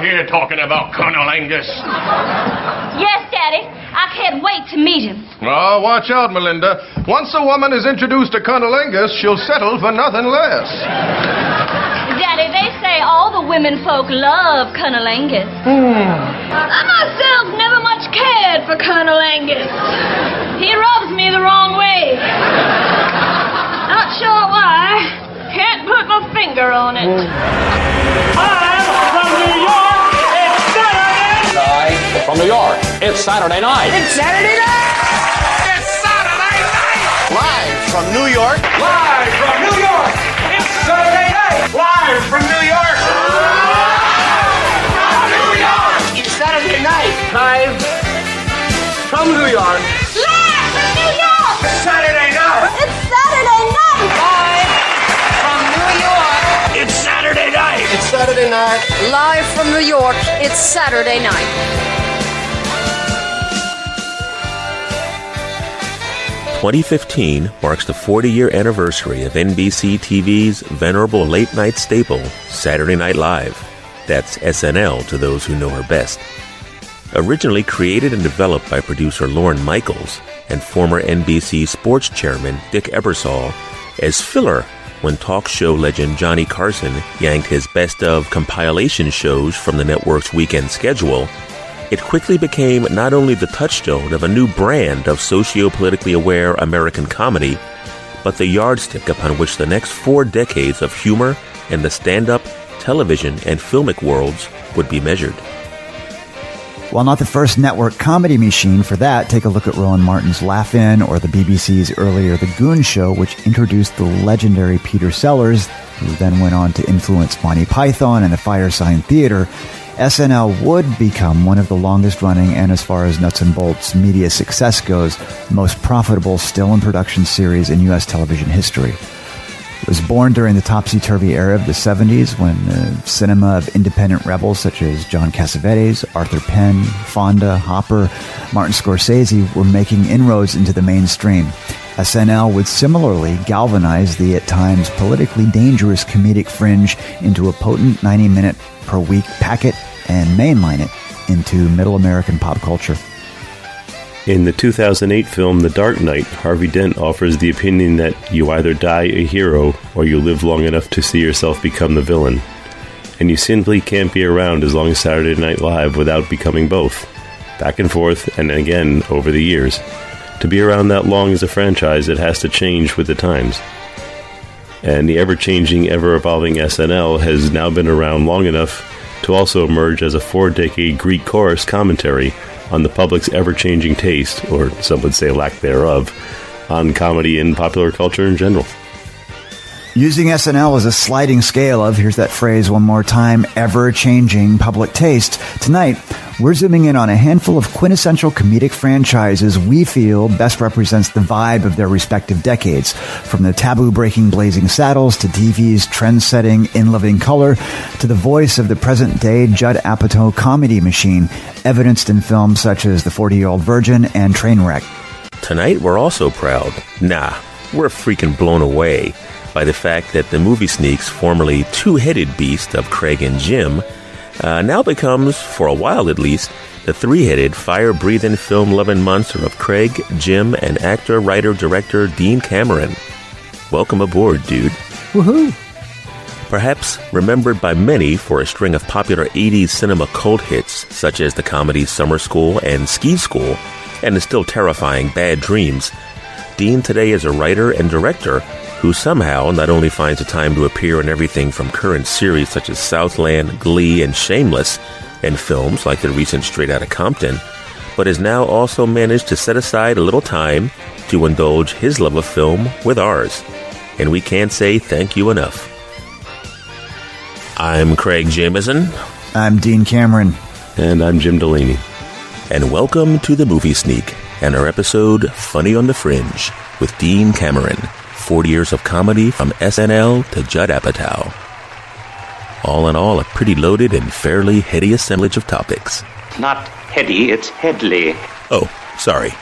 out here talking about Colonel Angus. Yes, Daddy. I can't wait to meet him. Oh, watch out, Melinda. Once a woman is introduced to Colonel Angus, she'll settle for nothing less. Daddy, they say all the women folk love Colonel Angus. Hmm. I myself never much cared for Colonel Angus. He rubs me the wrong way. Not sure why. Can't put my finger on it. Live from New York, it's Saturday night. It's Saturday night! It's Saturday night! Live from New York. Live from New York! It's Saturday night! Live from New York! It's Saturday night. Live from New York! Live from New York! Saturday night! It's Saturday night! Live From New York! It's Saturday night! It's Saturday night. Live from New York, it's Saturday night. 2015 marks the 40 year anniversary of NBC TV's venerable late night staple, Saturday Night Live. That's SNL to those who know her best. Originally created and developed by producer Lorne Michaels and former NBC sports chairman Dick Ebersol as filler when talk show legend Johnny Carson yanked his best of compilation shows from the network's weekend schedule, it quickly became not only the touchstone of a new brand of socio-politically aware American comedy, but the yardstick upon which the next four decades of humor in the stand-up, television, and filmic worlds would be measured. While not the first network comedy machine for that, take a look at Rowan Martin's Laugh-In or the BBC's earlier The Goon Show, which introduced the legendary Peter Sellers, who then went on to influence Monty Python and the Firesign Theater. SNL would become one of the longest running and, as far as nuts and bolts media success goes, most profitable still in production series in U.S. television history. It was born during the topsy-turvy era of the 70s when the cinema of independent rebels such as John Cassavetes, Arthur Penn, Fonda, Hopper, Martin Scorsese were making inroads into the mainstream. SNL would similarly galvanize the at times politically dangerous comedic fringe into a potent 90 minute per week packet and mainline it into middle American pop culture. In the 2008 film The Dark Knight, Harvey Dent offers the opinion that you either die a hero or you live long enough to see yourself become the villain. And you simply can't be around as long as Saturday Night Live without becoming both. Back and forth, and again over the years. To be around that long as a franchise, it has to change with the times. And the ever changing, ever evolving SNL has now been around long enough to also emerge as a four decade Greek chorus commentary on the public's ever changing taste, or some would say lack thereof, on comedy and popular culture in general. Using SNL as a sliding scale of, here's that phrase one more time, ever changing public taste. Tonight, we're zooming in on a handful of quintessential comedic franchises we feel best represents the vibe of their respective decades. From the taboo breaking Blazing Saddles to TV's trend setting In Living Color to the voice of the present day Judd Apatow comedy machine, evidenced in films such as The 40 Year Old Virgin and Trainwreck. Tonight, we're also proud. Nah, we're freaking blown away by the fact that the movie sneaks, formerly two-headed beast of Craig and Jim, uh, now becomes, for a while at least, the three-headed, fire-breathing, film-loving monster of Craig, Jim, and actor, writer, director Dean Cameron. Welcome aboard, dude. Woohoo! Perhaps remembered by many for a string of popular 80s cinema cult hits such as the comedies Summer School and Ski School, and the still terrifying Bad Dreams, Dean today is a writer and director who somehow not only finds the time to appear in everything from current series such as Southland, Glee, and Shameless, and films like the recent Straight Outta Compton, but has now also managed to set aside a little time to indulge his love of film with ours. And we can't say thank you enough. I'm Craig Jamison. I'm Dean Cameron. And I'm Jim Delaney. And welcome to the Movie Sneak and our episode Funny on the Fringe with Dean Cameron. 40 years of comedy from SNL to Judd Apatow. All in all, a pretty loaded and fairly heady assemblage of topics. Not heady, it's headly. Oh, sorry.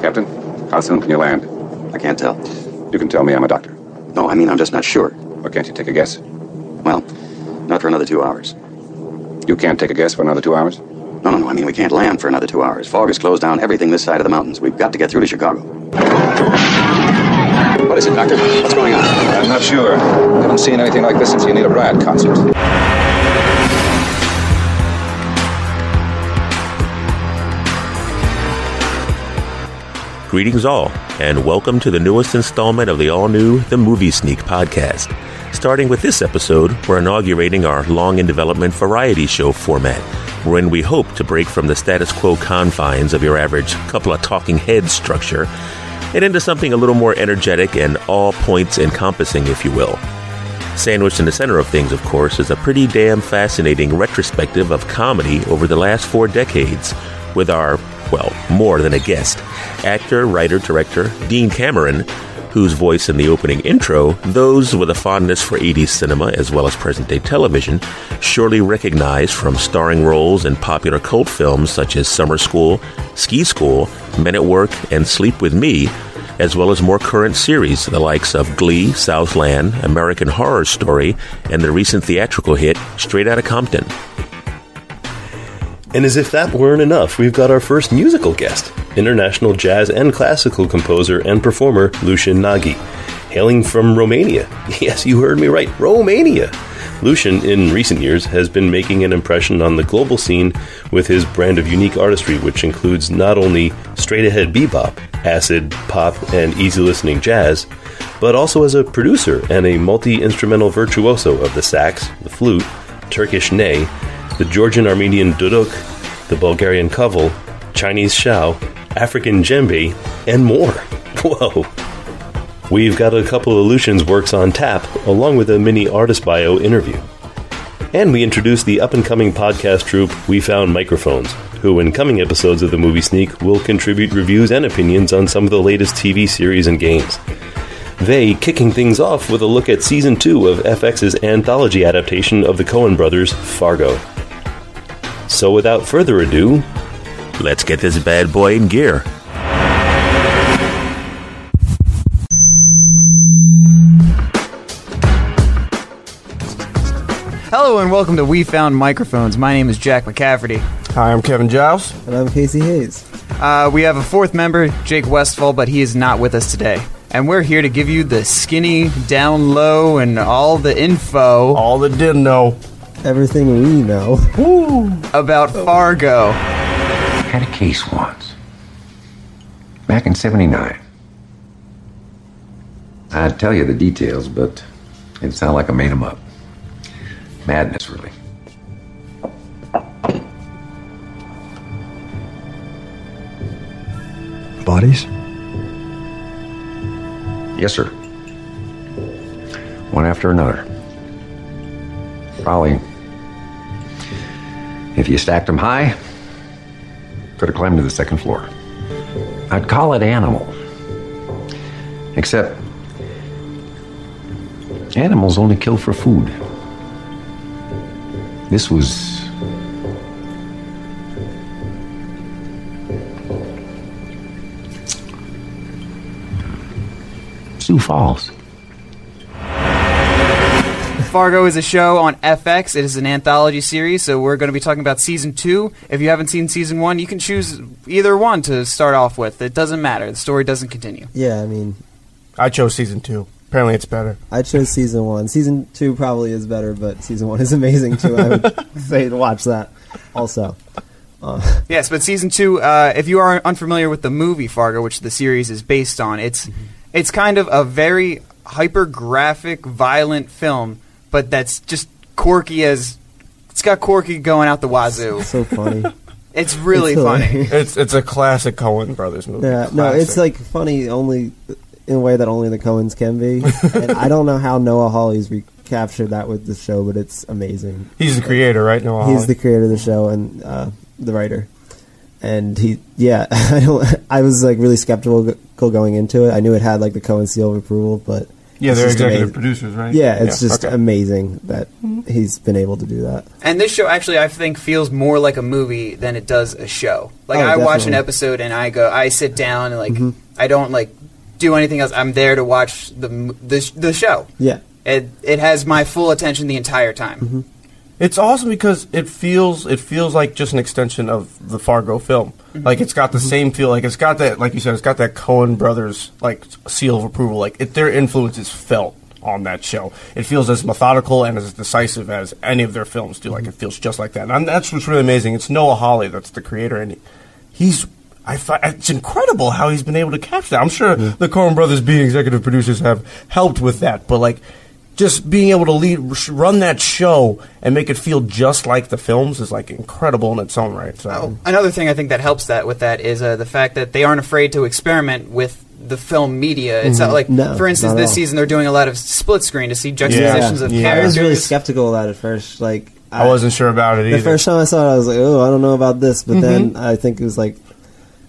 Captain, how soon can you land? I can't tell. You can tell me I'm a doctor. No, I mean, I'm just not sure. Or can't you take a guess? Well, not for another two hours. You can't take a guess for another two hours? No, no, no. I mean, we can't land for another two hours. Fog has closed down everything this side of the mountains. We've got to get through to Chicago. What is it, Doctor? What's going on? I'm not sure. I Haven't seen anything like this since you the Anita Bryant concert. Greetings all, and welcome to the newest installment of the all-new The Movie Sneak podcast. Starting with this episode, we're inaugurating our long-in-development variety show format, wherein we hope to break from the status quo confines of your average couple of talking heads structure and into something a little more energetic and all points encompassing, if you will. Sandwiched in the center of things, of course, is a pretty damn fascinating retrospective of comedy over the last four decades, with our, well, more than a guest, actor, writer, director, Dean Cameron, whose voice in the opening intro, those with a fondness for 80s cinema as well as present day television, surely recognize from starring roles in popular cult films such as Summer School, Ski School, Men at Work, and Sleep With Me, as well as more current series, the likes of Glee, Southland, American Horror Story, and the recent theatrical hit Straight Outta Compton. And as if that weren't enough, we've got our first musical guest, international jazz and classical composer and performer Lucian Nagy, hailing from Romania. Yes, you heard me right, Romania. Lucian, in recent years, has been making an impression on the global scene with his brand of unique artistry, which includes not only straight ahead bebop, acid, pop, and easy listening jazz, but also as a producer and a multi instrumental virtuoso of the sax, the flute, Turkish ney, the Georgian Armenian duduk, the Bulgarian kaval, Chinese xiao, African djembe, and more. Whoa! We've got a couple of Lucian's works on tap, along with a mini artist bio interview. And we introduced the up and coming podcast troupe We Found Microphones, who in coming episodes of the Movie Sneak will contribute reviews and opinions on some of the latest TV series and games. They kicking things off with a look at season 2 of FX's anthology adaptation of the Coen brothers, Fargo. So without further ado, let's get this bad boy in gear. Hello and welcome to We Found Microphones. My name is Jack McCafferty. Hi, I'm Kevin Giles. And I'm Casey Hayes. Uh, we have a fourth member, Jake Westfall, but he is not with us today. And we're here to give you the skinny, down low, and all the info. All the didn't know. Everything we know. About Fargo. I Had a case once. Back in 79. I'd tell you the details, but it'd sound like I made them up. Madness, really. Bodies? Yes, sir. One after another. Probably, if you stacked them high, could have climbed to the second floor. I'd call it animal. Except, animals only kill for food. This was. Sioux Falls. Fargo is a show on FX. It is an anthology series, so we're going to be talking about season two. If you haven't seen season one, you can choose either one to start off with. It doesn't matter. The story doesn't continue. Yeah, I mean, I chose season two. Apparently, it's better. I chose season one. Season two probably is better, but season one is amazing too. I would say to watch that also. Uh. Yes, but season two. Uh, if you are unfamiliar with the movie Fargo, which the series is based on, it's mm-hmm. it's kind of a very hyper graphic, violent film but that's just quirky as it's got quirky going out the wazoo. so funny. it's really it's funny. It's it's a classic Coen Brothers movie. Yeah, classic. no, it's like funny only in a way that only the Coens can be. and I don't know how Noah Hawley's recaptured that with the show, but it's amazing. He's the creator, right? Noah. He's Hawley? the creator of the show and uh, the writer. And he, yeah, I don't. I was like really skeptical going into it. I knew it had like the Coen seal of approval, but Yeah, It's they're executive amazing. producers, right? Yeah, it's Yeah, just okay. amazing that he's been able to do that. And this show actually, I think, feels more like a movie than it does a show. Like Oh, I watch an episode and I go, I sit down and like Mhm. I don't like do anything else. I'm there to watch the the, the show. Yeah. It it has my full attention the entire time. Mm-hmm. It's awesome because it feels it feels like just an extension of the Fargo film. Mm-hmm. Like it's got the same feel. Like it's got that, like you said, it's got that Coen brothers like seal of approval. Like it, their influence is felt on that show. It feels as methodical and as decisive as any of their films do. Like it feels just like that. And that's what's really amazing. It's Noah Hawley that's the creator, and he's. I fi- it's incredible how he's been able to capture that. I'm sure the Coen brothers being executive producers have helped with that, but like just being able to lead run that show and make it feel just like the films is like incredible in its own right. So Another thing I think that helps that with that is uh, the fact that they aren't afraid to experiment with the film media. It's not Mhm. like, No, for instance, not this all. season they're doing a lot of split screen to see juxtapositions of I characters. was really skeptical of that at first. Like I wasn't sure about it The either. first time I saw it, I was like, "Oh, I don't know about this." But then Mhm. I think it was like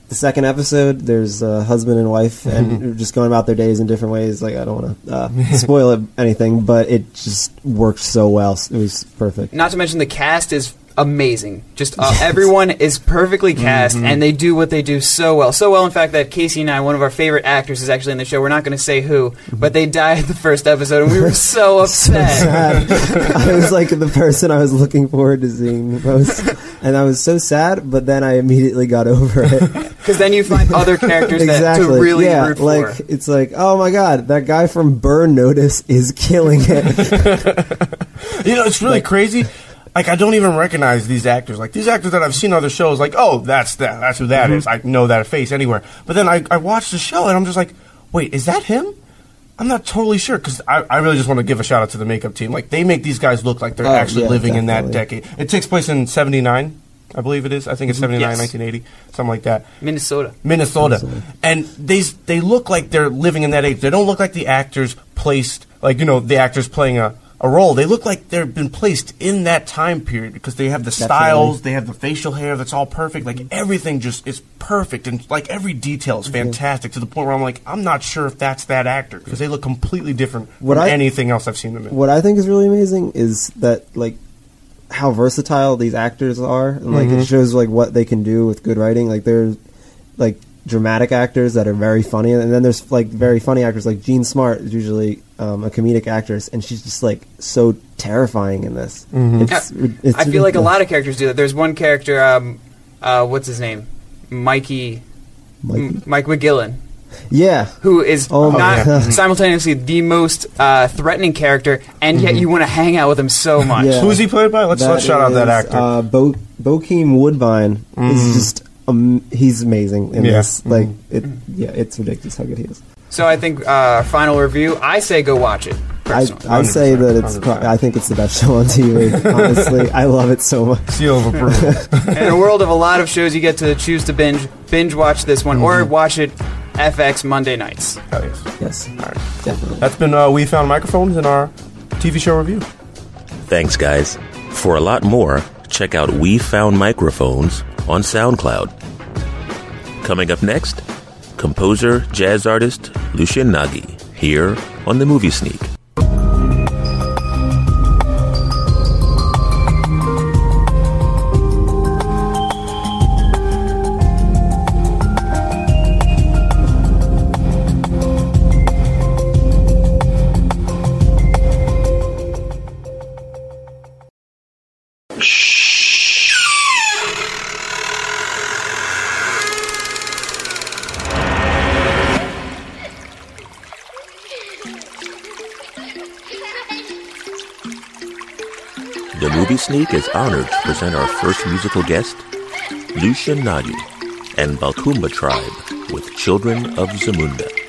the second episode. There's a husband and wife, and just going about their days in different ways. Like I don't want to uh, spoil it, anything, but it just worked so well. It was perfect. Not to mention the cast is amazing. Just uh, everyone is perfectly cast, Mhm. and they do what they do so well. So well, in fact, that Casey and I, one of our favorite actors, is actually in the show. We're not going to say who, but they died the first episode, and we were so upset. sad. I was like the person I was looking forward to seeing the most, and I was so sad. But then I immediately got over it. Because then you find other characters exactly. that to really yeah, root like for. it's like, oh my god, that guy from Burn Notice is killing it. you know, it's really crazy. Like I don't even recognize these actors. Like these actors that I've seen other shows, like oh, that's that, that's who that Mhm. is. I know that face anywhere. But then I, I watch the show and I'm just like, wait, is that him? I'm not totally sure because I, I really just want to give a shout out to the makeup team. Like they make these guys look like they're Oh, actually yeah, living in that decade. It takes place in '79, I believe it is. I think it's '79, Yes. 1980, something like that. Minnesota. Minnesota. And they they look like they're living in that age. They don't look like the actors placed like you know the actors playing a, a role. They look like they've been placed in that time period because they have the Definitely. styles, they have the facial hair that's all perfect. Like everything just is perfect and like every detail is fantastic to the point where I'm like I'm not sure if that's that actor because they look completely different What from I- anything else I've seen them in. what I think is really amazing is that like how versatile these actors are, and like Mhm. it shows like what they can do with good writing. Like they're like dramatic actors that are very funny, and then there's like very funny actors like Jean Smart is usually um, a comedic actress, and she's just like so terrifying in this. It's, it's I feel like a lot of characters do that. There's one character, um, uh, what's his name? Mikey. M- Mike McGillen. Yeah. Who is Oh not simultaneously the most uh, threatening character, and yet Mhm. you want to hang out with him so much. Yeah. Who's he played by? Let's let's shout out that actor. Uh, Bo- Bokeem Woodbine Mm. is just um, he's amazing in Yeah. this. Like it, yeah, it's ridiculous how good he is. So I think uh, our final review. I say go watch it. I, Personally. I say that it's. Pro- I think it's the best show on TV. Honestly, I love it so much. Seal of approval. in a world of a lot of shows, you get to choose to binge binge watch this one or watch it FX Monday nights. Oh, yes. Yes. All right. Definitely. That's been uh, we found microphones in our TV show review. Thanks, guys. For a lot more, check out We Found Microphones on SoundCloud. Coming up next, composer, jazz artist Lucian Nagy here on the Movie Sneak. Sneak is honored to present our first musical guest, Lucian Nagy and Balkumba Tribe with Children of Zamunda.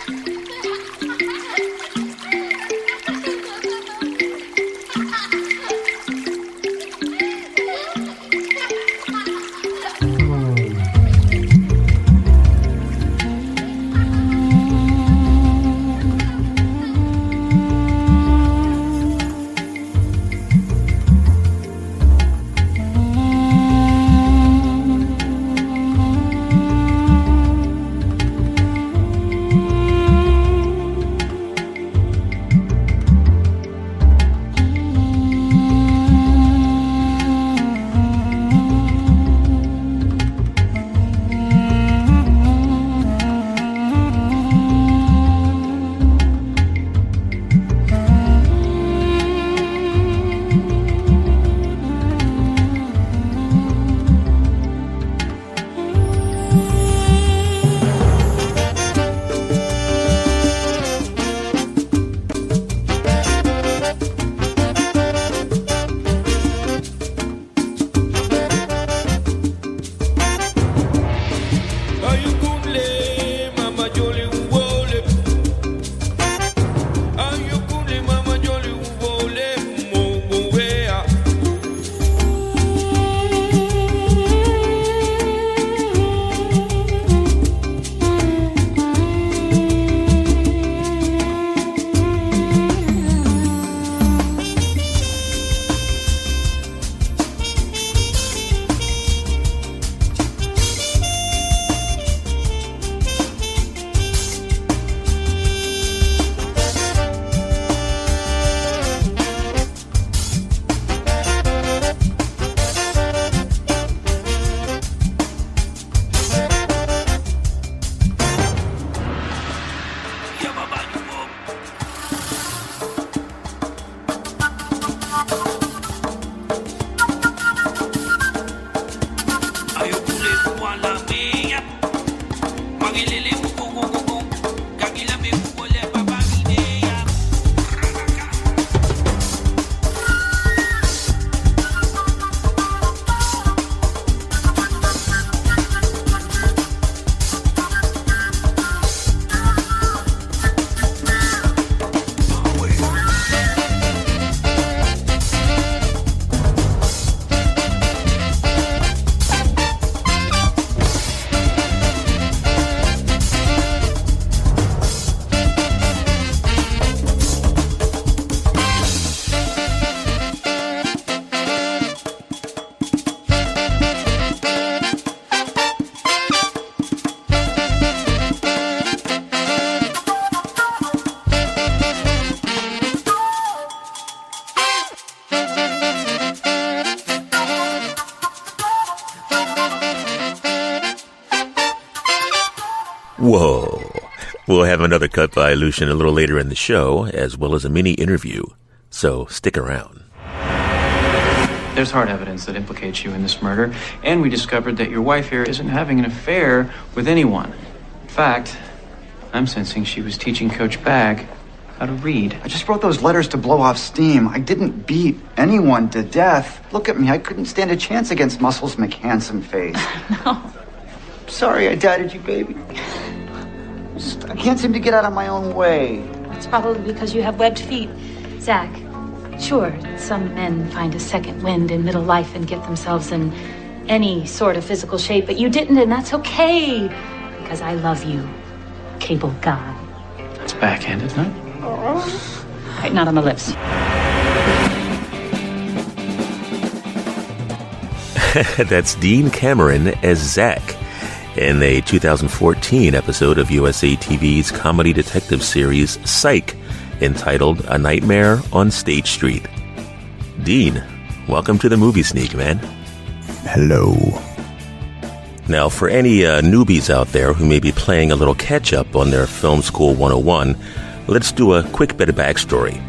We'll have another cut by Lucian a little later in the show, as well as a mini interview. So stick around. There's hard evidence that implicates you in this murder, and we discovered that your wife here isn't having an affair with anyone. In fact, I'm sensing she was teaching Coach Bag how to read. I just wrote those letters to blow off steam. I didn't beat anyone to death. Look at me. I couldn't stand a chance against Muscles McHandsome face. No. Sorry I doubted you, baby. Just- I can't seem to get out of my own way. It's probably because you have webbed feet. Zach, sure, some men find a second wind in middle life and get themselves in any sort of physical shape, but you didn't, and that's okay. Because I love you, cable god. That's backhanded, huh? Right, not on the lips. That's Dean Cameron as Zach in a 2014 episode of USA TV's comedy detective series Psych, entitled A Nightmare on State Street. Dean, welcome to the movie sneak, man. Hello. Now, for any uh, newbies out there who may be playing a little catch up on their Film School 101, let's do a quick bit of backstory.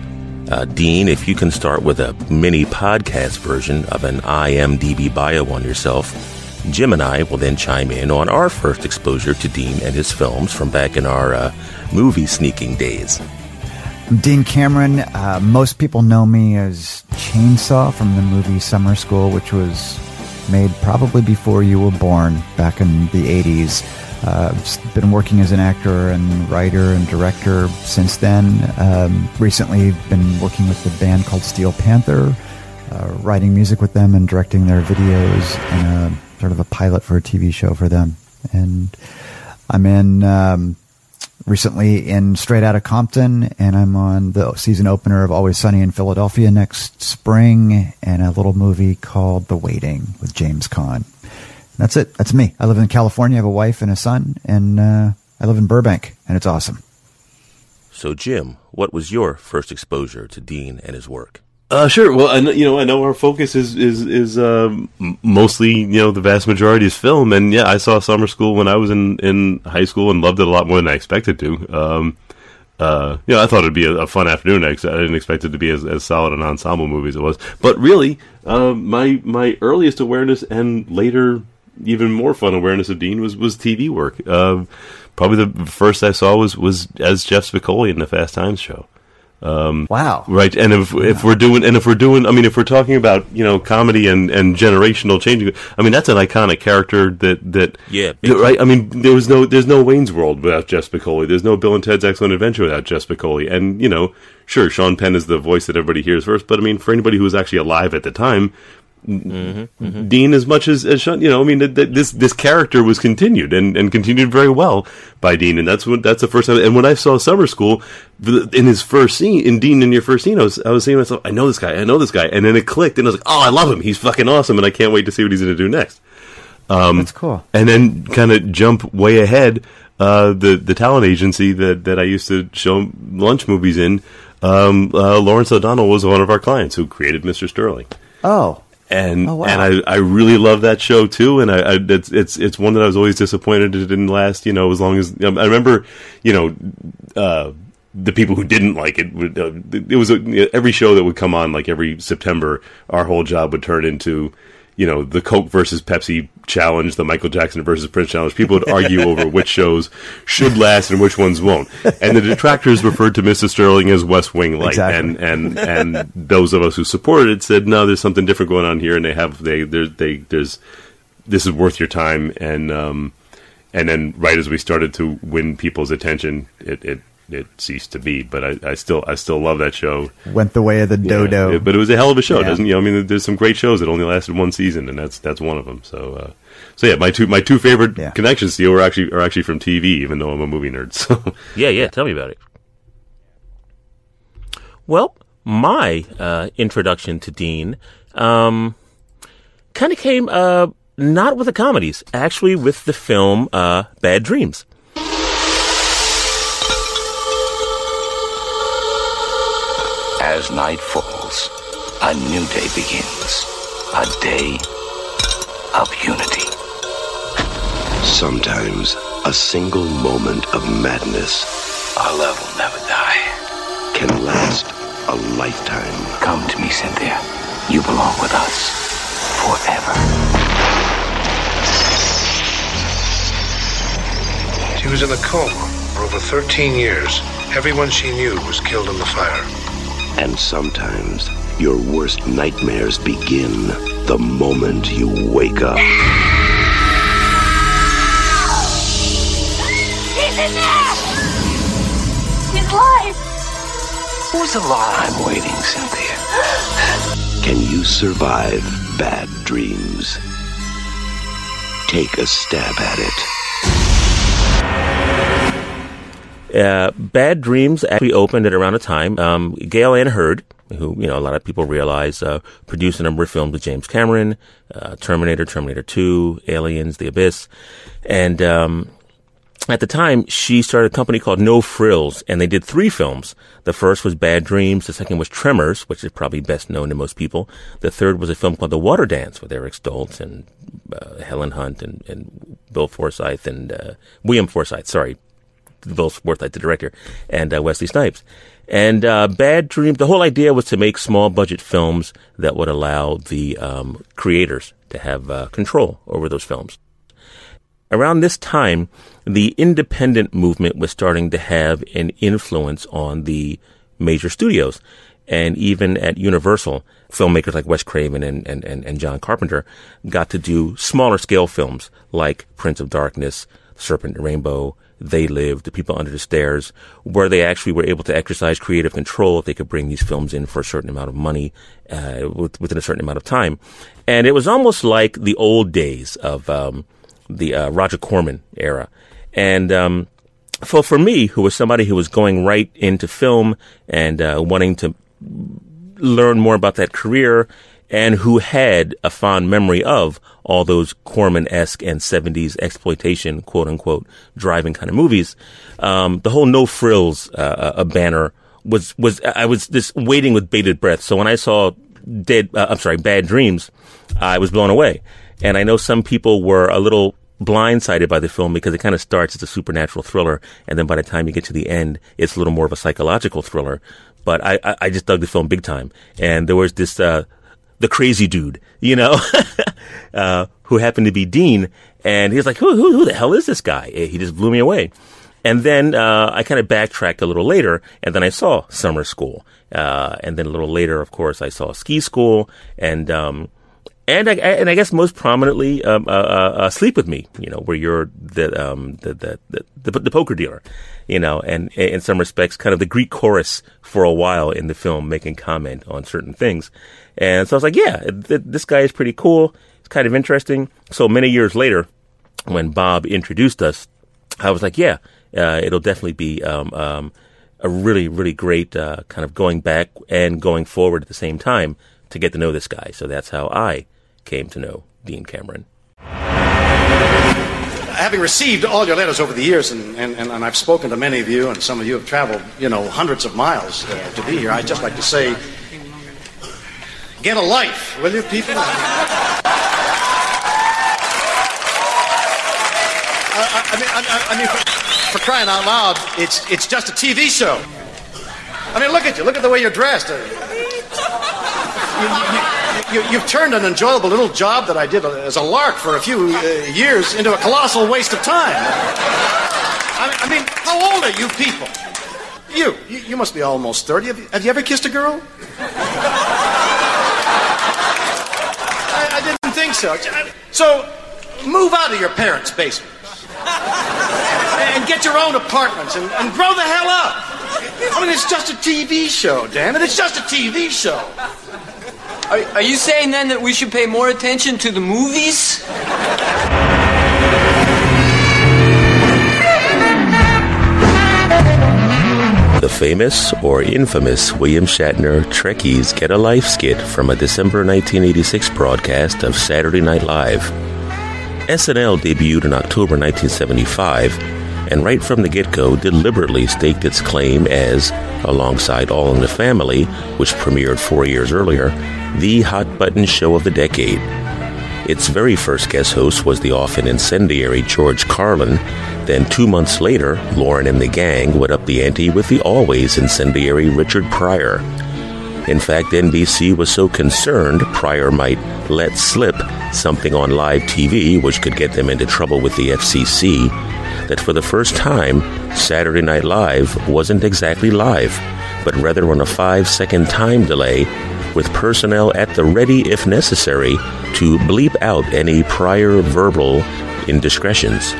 Uh, Dean, if you can start with a mini podcast version of an IMDb bio on yourself, Jim and I will then chime in on our first exposure to Dean and his films from back in our uh, movie sneaking days. Dean Cameron. Uh, most people know me as Chainsaw from the movie Summer School, which was made probably before you were born back in the 80s. Uh, I've been working as an actor and writer and director since then. Um, recently, been working with a band called Steel Panther, uh, writing music with them and directing their videos and sort of a pilot for a TV show for them. And I'm in um, recently in Straight Outta Compton, and I'm on the season opener of Always Sunny in Philadelphia next spring, and a little movie called The Waiting with James Caan. That's it. That's me. I live in California. I have a wife and a son, and uh, I live in Burbank, and it's awesome. So, Jim, what was your first exposure to Dean and his work? Uh, sure. Well, I know, you know, I know our focus is is is um, mostly you know the vast majority is film, and yeah, I saw Summer School when I was in in high school and loved it a lot more than I expected to. Um, uh, you know, I thought it'd be a, a fun afternoon. I, I didn't expect it to be as, as solid an ensemble movie as it was. But really, um, my my earliest awareness and later even more fun awareness of Dean was was TV work. Uh, probably the first I saw was was as Jeff Spicoli in the Fast Times show. Um, wow. Right, and if if we're doing and if we're doing, I mean, if we're talking about you know comedy and, and generational changing, I mean that's an iconic character that that Yeah, that- right. I mean, there was no there's no Wayne's World without Jeff Spicoli. There's no Bill and Ted's Excellent Adventure without Jeff Spicoli. And you know, sure, Sean Penn is the voice that everybody hears first, but I mean, for anybody who was actually alive at the time, Dean as much as, as Sean, you know, I mean, that, that this this character was continued and, and continued very well by Dean, and that's what that's the first time. And when I saw Summer School in his first scene, in Dean in your first scene, I was I was saying to myself, I know this guy, I know this guy, and then it clicked, and I was like, oh, I love him, he's fucking awesome, and I can't wait to see what he's going to do next. Um, That's cool. And then kind of jump way ahead. Uh, the the talent agency that, that I used to show lunch movies in, um, uh, Lawrence O'Donnell was one of our clients who created Mr. Sterling Oh. And Oh, wow. and I, I really love that show too, and I, I it's it's it's one that I was always disappointed it didn't last. You know, as long as um, I remember, you know, uh, the people who didn't like it. Would, uh, it was a, every show that would come on like every September. Our whole job would turn into. You know the Coke versus Pepsi challenge, the Michael Jackson versus Prince challenge. People would argue over which shows should last and which ones won't. And the detractors referred to Mrs. Sterling as West Wing light, Exactly. and and and those of us who supported it said, no, there's something different going on here, and they have they there they there's this is worth your time, and um and then right as we started to win people's attention, it it it ceased to be. But I, I still I still love that show. Went the way of the Yeah, dodo. it- but it was a hell of a show, Yeah. doesn't you? know, I mean, there's some great shows that only lasted one season, and that's that's one of them. So, uh, so yeah, my two my two favorite connections to you are actually are actually from TV, even though I'm a movie nerd. So, Yeah, yeah. Tell me about it. Well, my uh, introduction to Dean um, kind of came uh, not with the comedies, actually with the film uh, Bad Dreams. As night falls, a new day begins. A day of unity. Sometimes a single moment of madness Our love will never die. can last a lifetime. Come to me, Cynthia. You belong with us forever. She was in a coma for over 13 years. Everyone she knew was killed in the fire. And sometimes your worst nightmares begin the moment you wake up. He's in there! He's alive! Who's alive? I'm waiting, Cynthia. Can you survive bad dreams? Take a stab at it. Uh, Bad Dreams actually opened at around a time. Um, Gale Anne Hurd, who you know a lot of people realize, uh, produced a number of films with James Cameron, uh, Terminator, Terminator Two, Aliens, The Abyss, and um, at the time she started a company called No Frills, and they did three films. The first was Bad Dreams. The second was Tremors, which is probably best known to most people. The third was a film called The Water Dance with Eric Stoltz and uh, Helen Hunt and, and Bill Forsyth and uh, William Forsyth. Sorry, Bill Forsyth, the director, and uh, Wesley Snipes. And uh, Bad Dreams, the whole idea was to make small budget films that would allow the um, creators to have uh, control over those films. Around this time, the independent movement was starting to have an influence on the major studios. And even at Universal, filmmakers like Wes Craven and, and, and, and John Carpenter got to do smaller scale films like Prince of Darkness, Serpent and Rainbow, They lived, The People Under the Stairs, where they actually were able to exercise creative control if they could bring these films in for a certain amount of money uh, with, within a certain amount of time. And it was almost like the old days of um, the uh, Roger Corman era. And um, for for me, who was somebody who was going right into film and uh, wanting to learn more about that career, and who had a fond memory of all those Corman esque and '70s exploitation, quote unquote, driving kind of movies, um, the whole no frills uh, uh, banner was was I was just waiting with bated breath. So when I saw Dead, uh, I'm sorry, Bad Dreams, I was blown away. And I know some people were a little blindsided by the film because it kind of starts as a supernatural thriller, and then by the time you get to the end, it's a little more of a psychological thriller. But I, I, I just dug the film big time, and there was this uh, the crazy dude, you know, uh, who happened to be Dean, and he was like, who, who, who the hell is this guy? Eh, He just blew me away. And then uh, I kind of backtracked a little later, and then I saw summer school. Uh, and then a little later, of course, I saw ski school, and um, and I, and I guess most prominently, um, uh, uh, uh, sleep with me. You know, where you're the um, the, the, the the poker dealer. You know, and in some respects, kind of the Greek chorus for a while in the film, making comment on certain things. And so I was like, yeah, th- this guy is pretty cool. It's kind of interesting. So many years later, when Bob introduced us, I was like, yeah, uh, it'll definitely be um, um, a really, really great uh, kind of going back and going forward at the same time to get to know this guy. So that's how I came to know Dean Cameron. Having received all your letters over the years, and, and, and I've spoken to many of you, and some of you have traveled, you know, hundreds of miles uh, to be here, I'd just like to say, get a life, will you, people? I, I, mean, I, I mean for, crying out loud, it's, it's just a TV show. I mean, look at you. Look at the way you're dressed. Uh, you, have you, turned an enjoyable little job that I did as a lark for a few uh, years into a colossal waste of time. I mean, how old are you people? You, you, you must be almost 30. Have you, have you ever kissed a girl? I, I didn't think so. So, move out of your parents' basement and get your own apartments and, and grow the hell up. I mean, it's just a TV show, damn it. It's just a TV show. Are, are you saying then that we should pay more attention to the movies? The famous or infamous William Shatner Trekkies Get a Life skit from a December 1986 broadcast of Saturday Night Live. SNL debuted in October 1975 and right from the get go deliberately staked its claim as, alongside All in the Family, which premiered four years earlier, the hot button show of the decade. Its very first guest host was the often incendiary George Carlin. Then, two months later, Lorne and the gang would up the ante with the always incendiary Richard Pryor. In fact, NBC was so concerned Pryor might let slip something on live TV which could get them into trouble with the FCC that for the first time, Saturday Night Live wasn't exactly live, but rather on a five second time delay with personnel at the ready if necessary to bleep out any Pryor verbal indiscretions.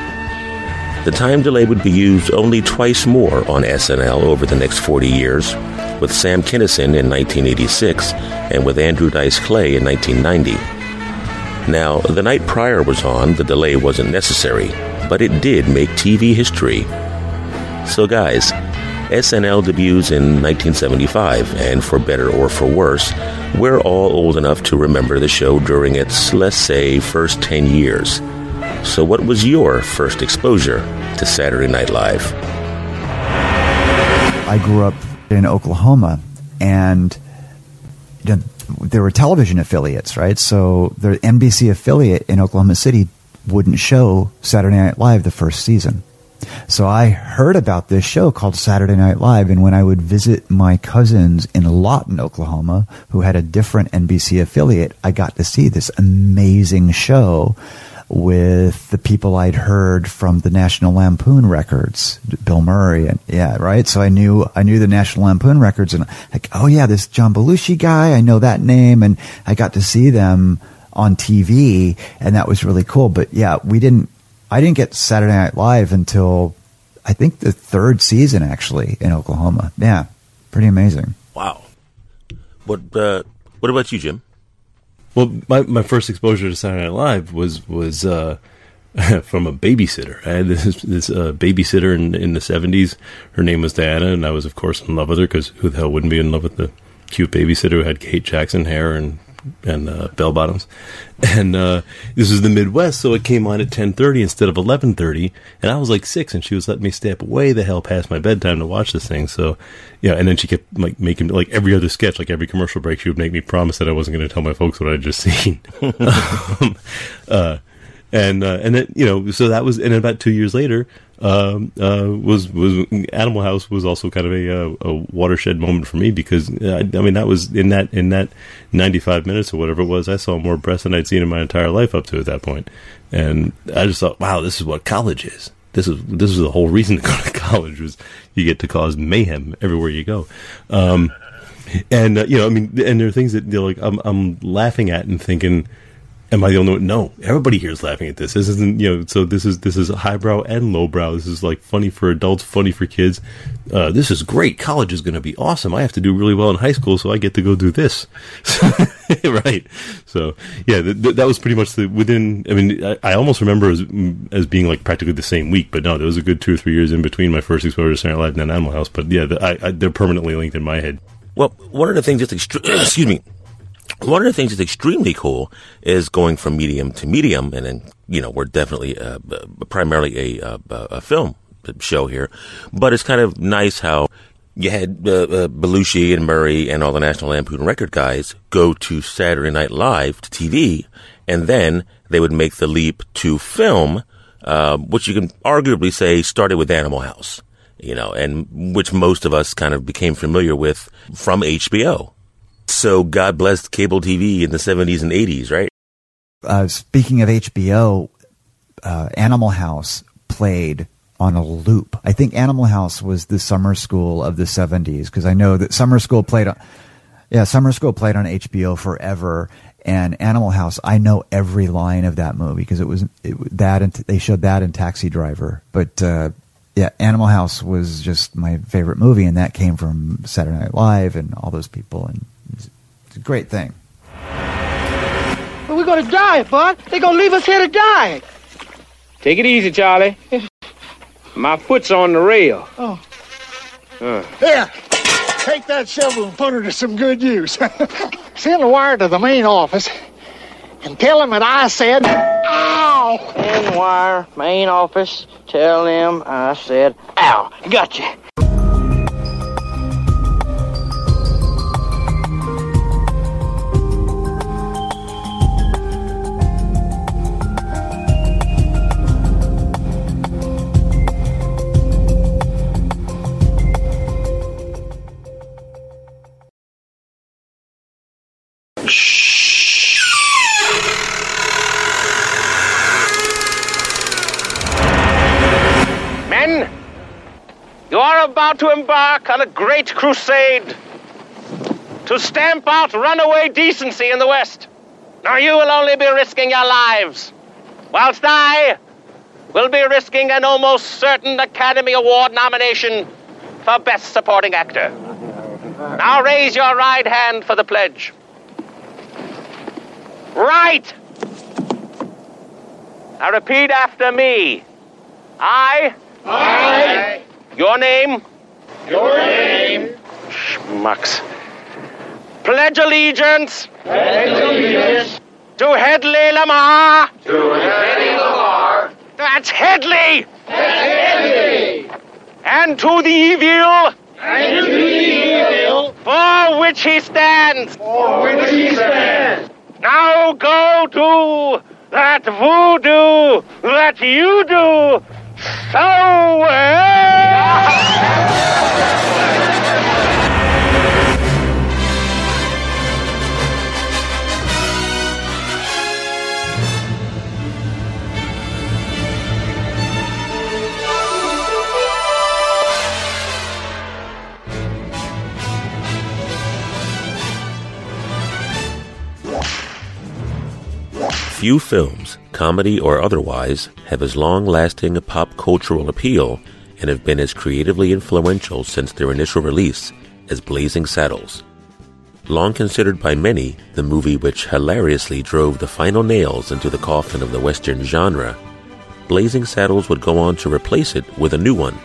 The time delay would be used only twice more on SNL over the next 40 years, with Sam Kinison in 1986 and with Andrew Dice Clay in 1990. Now, the night Pryor was on, the delay wasn't necessary, but it did make TV history. So, guys, SNL debuts in 1975, and for better or for worse, we're all old enough to remember the show during its, let's say, first 10 years. So, what was your first exposure to Saturday Night Live? I grew up in Oklahoma, and there were television affiliates, right? So, the NBC affiliate in Oklahoma City wouldn't show Saturday Night Live the first season. So I heard about this show called Saturday Night Live, and when I would visit my cousins in Lawton, Oklahoma, who had a different NBC affiliate, I got to see this amazing show with the people I'd heard from the National Lampoon records, Bill Murray, and yeah, right. So I knew I knew the National Lampoon records, and like, oh yeah, this John Belushi guy, I know that name, and I got to see them on TV, and that was really cool. But yeah, we didn't I didn't get Saturday Night Live until I think the third season actually in Oklahoma. Yeah, pretty amazing. Wow. What uh, What about you, Jim? Well, my my first exposure to Saturday Night Live was was uh, from a babysitter. I had this this uh, babysitter in in the seventies. Her name was Diana, and I was of course in love with her because who the hell wouldn't be in love with the cute babysitter who had Kate Jackson hair and and uh, bell bottoms. And uh, this was the Midwest, so it came on at ten thirty instead of eleven thirty. And I was like six, and she was letting me stay up way the hell past my bedtime to watch this thing. So yeah, and then she kept like making like every other sketch, like every commercial break, she would make me promise that I wasn't going to tell my folks what I'd just seen. um, uh, and uh, and then you know, so that was, and about two years later, um, uh, was was Animal House was also kind of a, uh, a watershed moment for me because uh, I, I, mean that was in that in that ninety five minutes or whatever it was I saw more breasts than I'd seen in my entire life up to at that point, and I just thought, wow, this is what college is. this is this is the whole reason to go to college was you get to cause mayhem everywhere you go. Um, and uh, you know, I mean, and there are things that you know, like I'm I'm laughing at and thinking, am I the only one? No, everybody here is laughing at this. This isn't you know, so this is this is highbrow and lowbrow. This is like funny for adults, funny for kids. Uh, this is great. College is going to be awesome. I have to do really well in high school, so I get to go do this. right. So yeah, th- th- that was pretty much the within. I mean, I, I almost remember as as being like practically the same week, but no, there was a good two or three years in between my first exposure to Saturday Night Live and Animal House. But yeah, the, I, I, they're permanently linked in my head. Well, one of the things extre- excuse me. One of the things that's extremely cool is going from medium to medium, and then you know we're definitely uh, primarily a, uh, a film show here, but it's kind of nice how you had uh, uh, Belushi and Murray and all the National Lampoon record guys go to Saturday Night Live to TV, and then they would make the leap to film, uh, which you can arguably say started with Animal House, you know, and which most of us kind of became familiar with from HBO. So God bless cable TV in the 70s and 80s, right? Uh, speaking of HBO, uh, Animal House played on a loop. I think Animal House was the summer school of the 70s because I know that summer school played on yeah, summer school played on HBO forever and Animal House I know every line of that movie because it was it, that and they showed that in Taxi Driver. But uh, yeah, Animal House was just my favorite movie and that came from Saturday Night Live and all those people and it's, it's a great thing. Well, we're gonna die, Bud. They're gonna leave us here to die. Take it easy, Charlie. My foot's on the rail. Oh. Uh. Here, take that shovel and put her to some good use. Send a wire to the main office and tell them that I said, ow! Send wire, main office, tell them I said, ow. Gotcha. About to embark on a great crusade to stamp out runaway decency in the West. Now, you will only be risking your lives, whilst I will be risking an almost certain Academy Award nomination for Best Supporting Actor. Now, raise your right hand for the pledge. Right! Now, repeat after me. I. I. Your name? Your name. Schmucks. Pledge allegiance. Pledge allegiance. To Hedley Lamarr. To Hedley Lamarr. That's Hedley. That's Hedley. And to the evil. And to the evil. For which he stands. For which he stands. Now go do that voodoo that you do so Few films, comedy or otherwise, have as long lasting a pop cultural appeal and have been as creatively influential since their initial release as Blazing Saddles. Long considered by many the movie which hilariously drove the final nails into the coffin of the Western genre, Blazing Saddles would go on to replace it with a new one,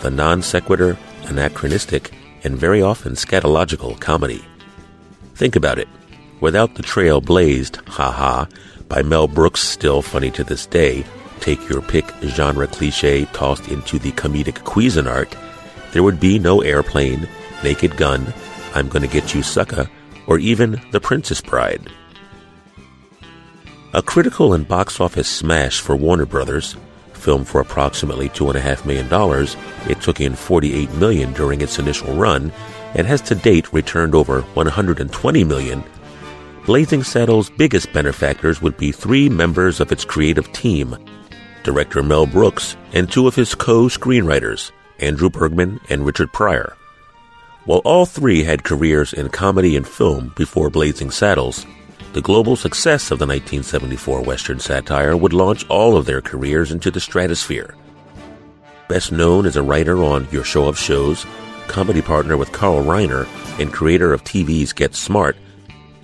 the non sequitur, anachronistic, and very often scatological comedy. Think about it. Without the trail blazed, haha, by Mel Brooks, still funny to this day, take your pick genre cliche tossed into the comedic Cuisinart, there would be no airplane, naked gun, I'm gonna get you sucker, or even The Princess Bride. A critical and box office smash for Warner Brothers, filmed for approximately $2.5 million, it took in 48 million during its initial run, and has to date returned over 120 million Blazing Saddles' biggest benefactors would be three members of its creative team director Mel Brooks, and two of his co screenwriters, Andrew Bergman and Richard Pryor. While all three had careers in comedy and film before Blazing Saddles, the global success of the 1974 Western satire would launch all of their careers into the stratosphere. Best known as a writer on Your Show of Shows, comedy partner with Carl Reiner, and creator of TV's Get Smart,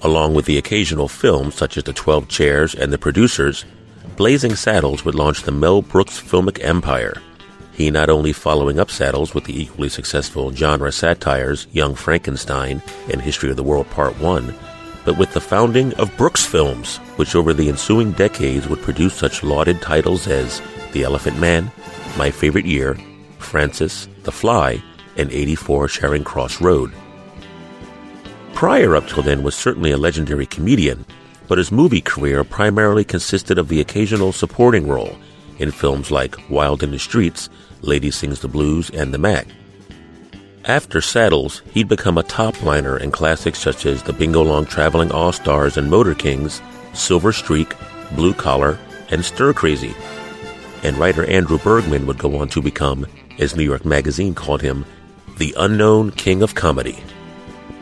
along with the occasional films such as The Twelve Chairs and The Producers, Blazing Saddles would launch the Mel Brooks filmic empire. He not only following up Saddles with the equally successful genre satires Young Frankenstein and History of the World Part 1, but with the founding of Brooks Films, which over the ensuing decades would produce such lauded titles as The Elephant Man, My Favorite Year, Frances, The Fly, and 84 Charing Cross Road. Pryor up till then was certainly a legendary comedian, but his movie career primarily consisted of the occasional supporting role in films like Wild in the Streets, Lady Sings the Blues, and The Mack. After Saddles, he'd become a top liner in classics such as The Bingo Long Traveling All Stars and Motor Kings, Silver Streak, Blue Collar, and Stir Crazy. And writer Andrew Bergman would go on to become, as New York Magazine called him, the unknown king of comedy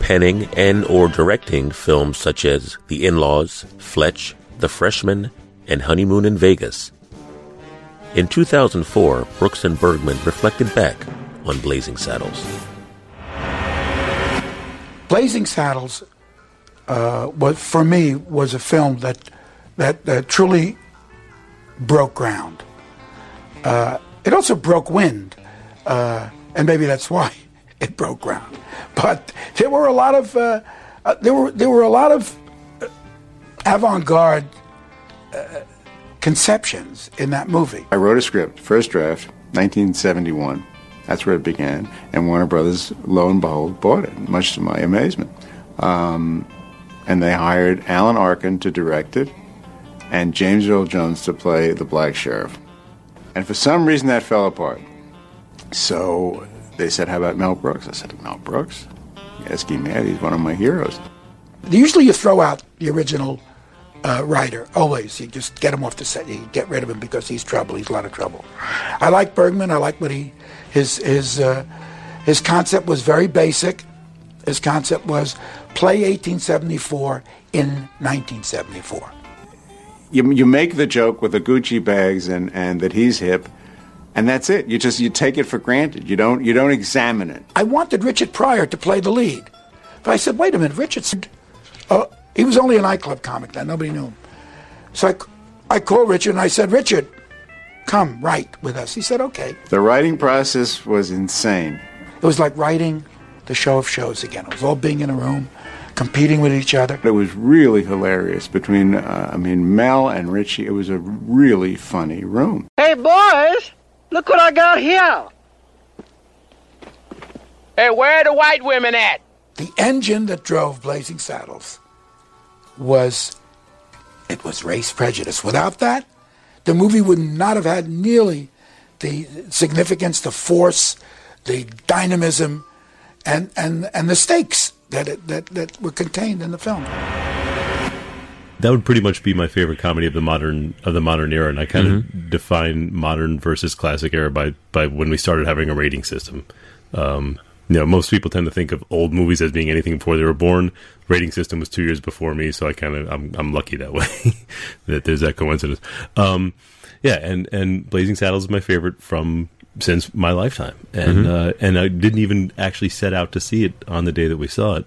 penning and or directing films such as The In-Laws, Fletch, The Freshman, and Honeymoon in Vegas. In 2004, Brooks and Bergman reflected back on Blazing Saddles. Blazing Saddles uh, was for me was a film that that, that truly broke ground. Uh, it also broke wind, uh, and maybe that's why it broke ground. But there were a lot of uh, uh, there were there were a lot of uh, avant-garde uh, conceptions in that movie. I wrote a script, first draft, 1971. That's where it began, and Warner Brothers, lo and behold, bought it. Much to my amazement, um, and they hired Alan Arkin to direct it, and James Earl Jones to play the black sheriff. And for some reason, that fell apart. So they said, How about Mel Brooks? I said, Mel Brooks? Yes, he mad. He's one of my heroes. Usually you throw out the original uh, writer. Always. You just get him off the set. You get rid of him because he's trouble. He's a lot of trouble. I like Bergman. I like what he, his, his, uh, his concept was very basic. His concept was play 1874 in 1974. You, you make the joke with the Gucci bags and, and that he's hip, and that's it. You just you take it for granted. You don't you don't examine it. I wanted Richard Pryor to play the lead, but I said, wait a minute, Richard. Uh, he was only a nightclub comic then. Nobody knew him. So I, I called Richard and I said, Richard, come write with us. He said, okay. The writing process was insane. It was like writing the show of shows again. It was all being in a room, competing with each other. It was really hilarious between, uh, I mean, Mel and Richie. It was a really funny room. Hey, boys, look what I got here. Hey, where are the white women at? The engine that drove Blazing Saddles was it was race prejudice. Without that, the movie would not have had nearly the significance, the force, the dynamism, and and and the stakes that it, that that were contained in the film. That would pretty much be my favorite comedy of the modern of the modern era, and I kind of define modern versus classic era by by when we started having a rating system. Um, you know, most people tend to think of old movies as being anything before they were born. Rating system was two years before me, so I kind of I'm I'm lucky that way that there's that coincidence. Um, yeah, and and Blazing Saddles is my favorite from since my lifetime, and Mhm. uh, and I didn't even actually set out to see it on the day that we saw it.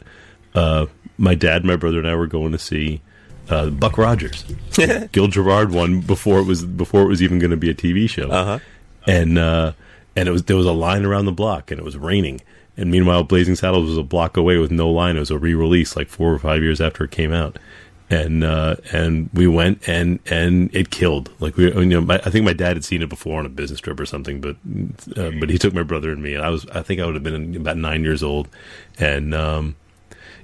Uh, my dad, my brother, and I were going to see uh, Buck Rogers, Gil Gerard one before it was before it was even going to be a TV show, uh-huh. and uh, and it was there was a line around the block, and it was raining. And meanwhile, Blazing Saddles was a block away with no line. It was a re-release, like four or five years after it came out, and uh, and we went and and it killed. Like we, you know, my, I think my dad had seen it before on a business trip or something, but uh, but he took my brother and me, and I was I think I would have been about nine years old, and um,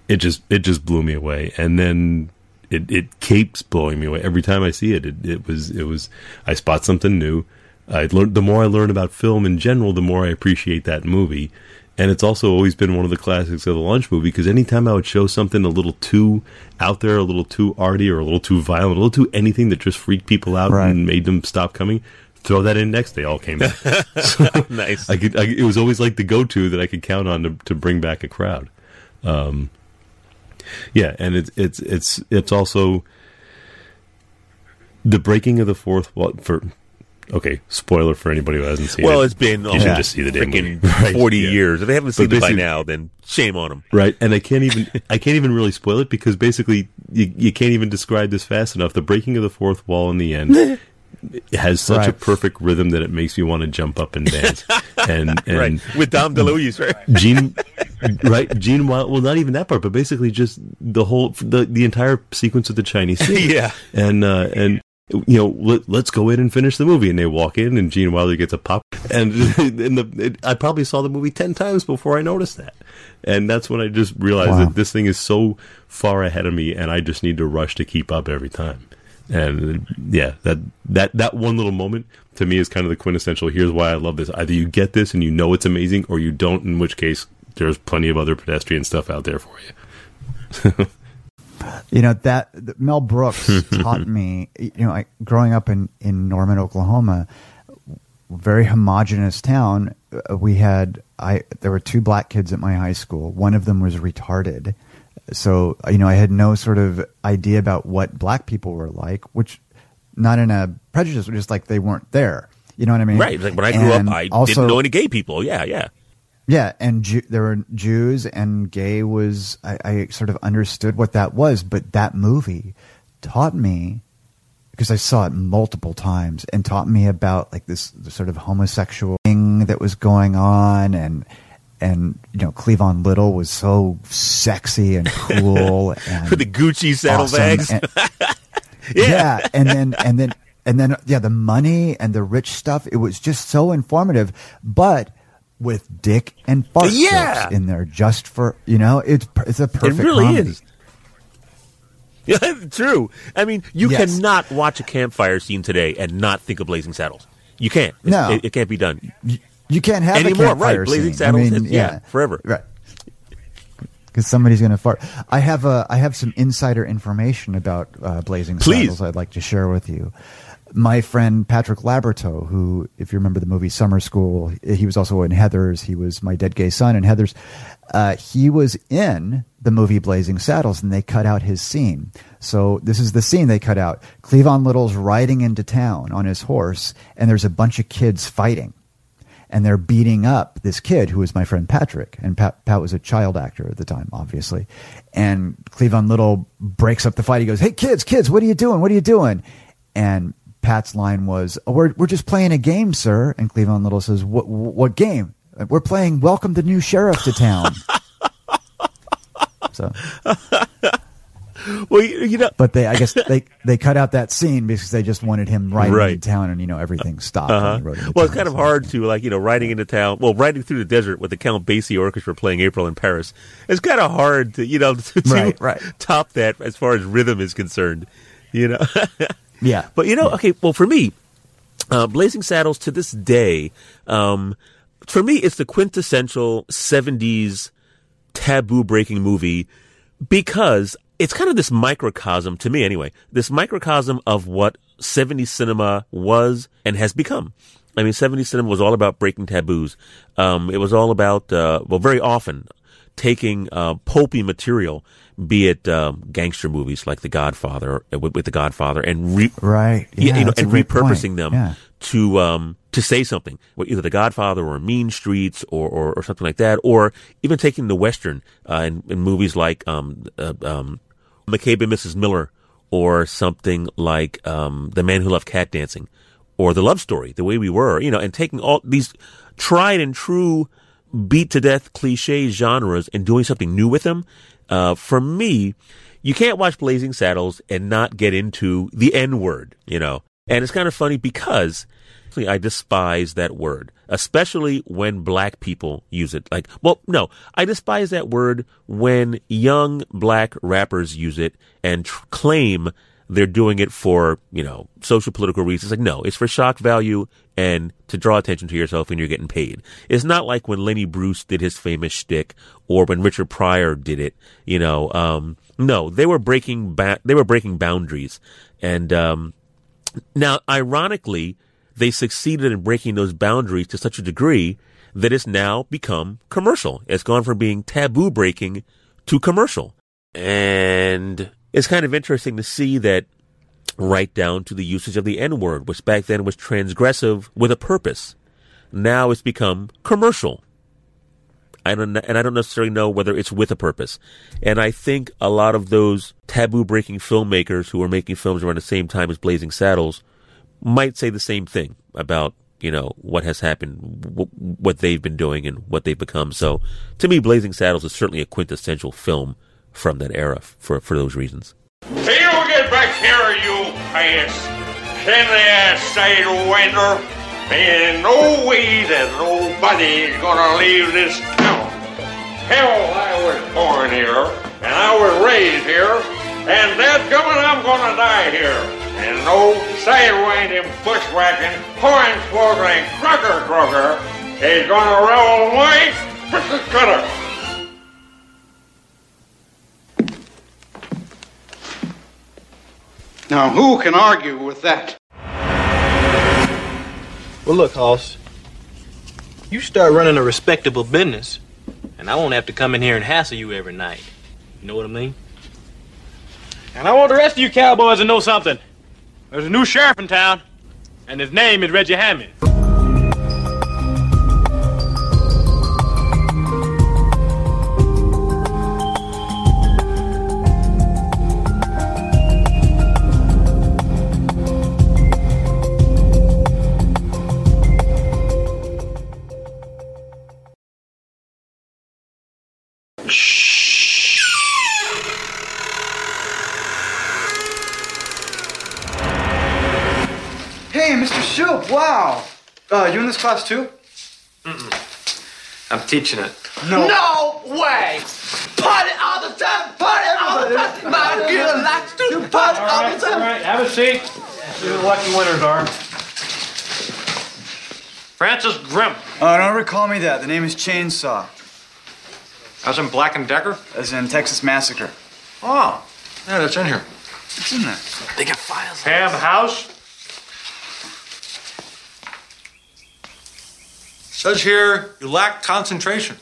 it just it just blew me away. And then it it keeps blowing me away every time I see it. It it was it was I spot something new. I learned the more I learn about film in general, the more I appreciate that movie. And it's also always been one of the classics of the lunch movie because anytime I would show something a little too out there, a little too arty, or a little too violent, a little too anything that just freaked people out and made them stop coming, throw that in next. They all came back. So Nice. I could, I, it was always like the go-to that I could count on to, to bring back a crowd. Um, yeah, and it's it's it's it's also the breaking of the fourth wall for. Okay, spoiler for anybody who hasn't seen it. Well, it's been you should just see the freaking. Right, 40 yeah. years. If they haven't But seen it by now, then shame on them. Right, and I can't even I can't even really spoil it because basically you, you can't even describe this fast enough. The breaking of the fourth wall in the end it has such a perfect rhythm that it makes me want to jump up and dance. and and right. With Dom DeLuise, right? Gene, right? Gene Wild. Well, not even that part, but basically just the whole the the entire sequence of the Chinese. theater. Yeah. and uh, and you know, let, let's go in and finish the movie. And they walk in, and Gene Wilder gets a pop. And in the, it, I probably saw the movie ten times before I noticed that. And that's when I just realized Wow. that this thing is so far ahead of me, and I just need to rush to keep up every time. And yeah, that that that one little moment to me is kind of the quintessential. Here's why I love this: either you get this and you know it's amazing, or you don't. In which case, there's plenty of other pedestrian stuff out there for you. You know that Mel Brooks taught me. You know, I, growing up in in Norman, Oklahoma, very homogenous town. uh, We had I there were two black kids at my high school. One of them was retarded, so you know I had no sort of idea about what black people were like, which not in a prejudice, but just like they weren't there. You know what I mean? Right. Like when I grew And up, I also- didn't know any gay people. Yeah, yeah. yeah, and Jew, there were Jews and gay was I, I sort of understood what that was, but that movie taught me because I saw it multiple times and taught me about like this, this sort of homosexual thing that was going on and and you know Cleavon Little was so sexy and cool and With the Gucci saddlebags. awesome. And- yeah. and then and then and then yeah, the money and the rich stuff. It was just so informative, but with dick and fart Yeah. jokes in there, just for you know, it's it's a perfect. it really comedy. is. Yeah, true. I mean, you Yes. cannot watch a campfire scene today and not think of Blazing Saddles. You can't. It's- No. it, it can't be done You can't have anymore. a campfire right? Blazing. Saddles. I mean, it's- yeah. forever. Right. Because somebody's going to fart. I have a I have some insider information about uh, Blazing Please. Saddles. I'd like to share with you. My friend Patrick Labyorteaux, who, if you remember the movie Summer School, he was also in Heather's. He was my dead gay son in Heather's. Uh, he was in the movie Blazing Saddles, and they cut out his scene. So this is the scene they cut out. Cleavon Little's riding into town on his horse, and there's a bunch of kids fighting and they're beating up this kid who was my friend Patrick. And Pat, Pat was a child actor at the time, obviously. And Cleavon Little breaks up the fight. He goes, Hey, kids, kids, what are you doing? What are you doing? And Pat's line was, oh, we're, we're just playing a game, sir. And Cleavon Little says, What, what game? We're playing Welcome the New Sheriff to Town. so, Well, you, you know, but they, I guess they, they cut out that scene because they just wanted him riding Right. into town and, you know, everything stopped. Uh-huh. rode into Well, it's kind of hard to like you know riding into town. Well, riding through the desert with the Count Basie Orchestra playing April in Paris. It's kind of hard to you know to, to Right, right. top that as far as rhythm is concerned. You know. Yeah. But you know, okay. Well, for me, uh, Blazing Saddles to this day, um, for me, it's the quintessential '70s taboo breaking movie because it's kind of this microcosm to me, anyway. This microcosm of what '70s cinema was and has become. I mean, '70s cinema was all about breaking taboos. Um, it was all about, uh, well, very often taking uh, pulpy material, be it um, gangster movies like The Godfather, uh, with, with The Godfather, and re- Right. yeah, you know, and great point. repurposing them Yeah. to um to say something, either The Godfather or Mean Streets or or, or something like that, or even taking the western uh, in, in movies like um uh, um McCabe and Mrs. Miller, or something like um The Man Who Loved Cat Dancing, or The Love Story, The Way We Were, you know, and taking all these tried and true beat to death cliche genres and doing something new with them. Uh, for me, you can't watch Blazing Saddles and not get into the N word, you know. And it's kind of funny because I despise that word, especially when black people use it. Like, well, no, I despise that word when young black rappers use it and tr- claim they're doing it for, you know, social political reasons. Like, no, it's for shock value and to draw attention to yourself when you're getting paid. It's not like when Lenny Bruce did his famous shtick or when Richard Pryor did it, you know, um, no, they were breaking ba- they were breaking boundaries. And, um, now, ironically, they succeeded in breaking those boundaries to such a degree that it's now become commercial. It's gone from being taboo breaking to commercial. And it's kind of interesting to see that right down to the usage of the N word, which back then was transgressive with a purpose. Now it's become commercial. I don't, and I don't necessarily know whether it's with a purpose. And I think a lot of those taboo breaking filmmakers who were making films around the same time as Blazing Saddles might say the same thing about, you know, what has happened, w- what they've been doing and what they've become. So to me, Blazing Saddles is certainly a quintessential film from that era for, for those reasons. Hey, you get back here, you pious, friendly ass sidewinder. Ain't no way that nobody's gonna leave this town. Hell, I was born here, and I was raised here, and that gummit I'm gonna die here. And no sidewinding, bushwhacking, hornswoggling, crucker crocker is gonna roll my pickle cutter. Now, who can argue with that? Well, look, Hoss. You start running a respectable business, and I won't have to come in here and hassle you every night. You know what I mean? And I want the rest of you cowboys to know something. There's a new sheriff in town, and his name is Reggie Hammond. Wow. Uh, you in this class too? Mm-mm. I'm teaching it. No. No way! Party all the time! Party all the time! My girl likes to party all, the time! All right, have a seat. See who the lucky winners are. Francis Gremp. Oh, don't recall me that. The name is Chainsaw. As in Black and Decker? As in Texas Massacre. Oh, yeah, that's in here. It's in there. They got files. Pam House. Says here you lack concentration.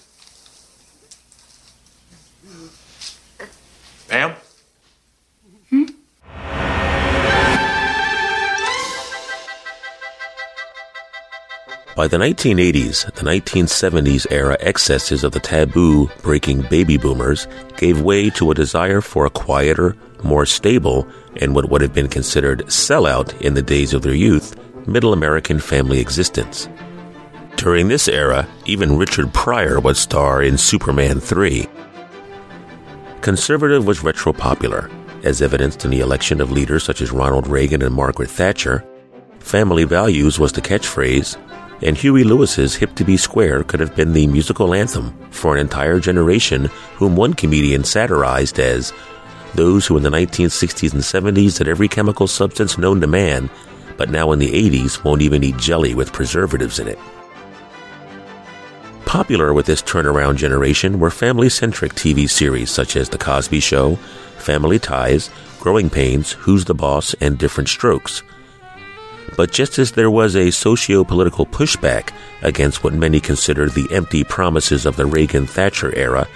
Ma'am? Hmm? By the 1980s, the 1970s era excesses of the taboo breaking baby boomers gave way to a desire for a quieter, more stable, and what would have been considered sellout in the days of their youth, middle American family existence. During this era, even Richard Pryor would star in Superman 3. Conservative was retro popular, as evidenced in the election of leaders such as Ronald Reagan and Margaret Thatcher. Family values was the catchphrase, and Huey Lewis's Hip to Be Square could have been the musical anthem for an entire generation whom one comedian satirized as those who in the 1960s and 70s had every chemical substance known to man, but now in the 80s won't even eat jelly with preservatives in it. Popular with this turnaround generation were family centric TV series such as The Cosby Show, Family Ties, Growing Pains, Who's the Boss, and Diff'rent Strokes. But just as there was a socio political pushback against what many considered the empty promises of the Reagan Thatcher era,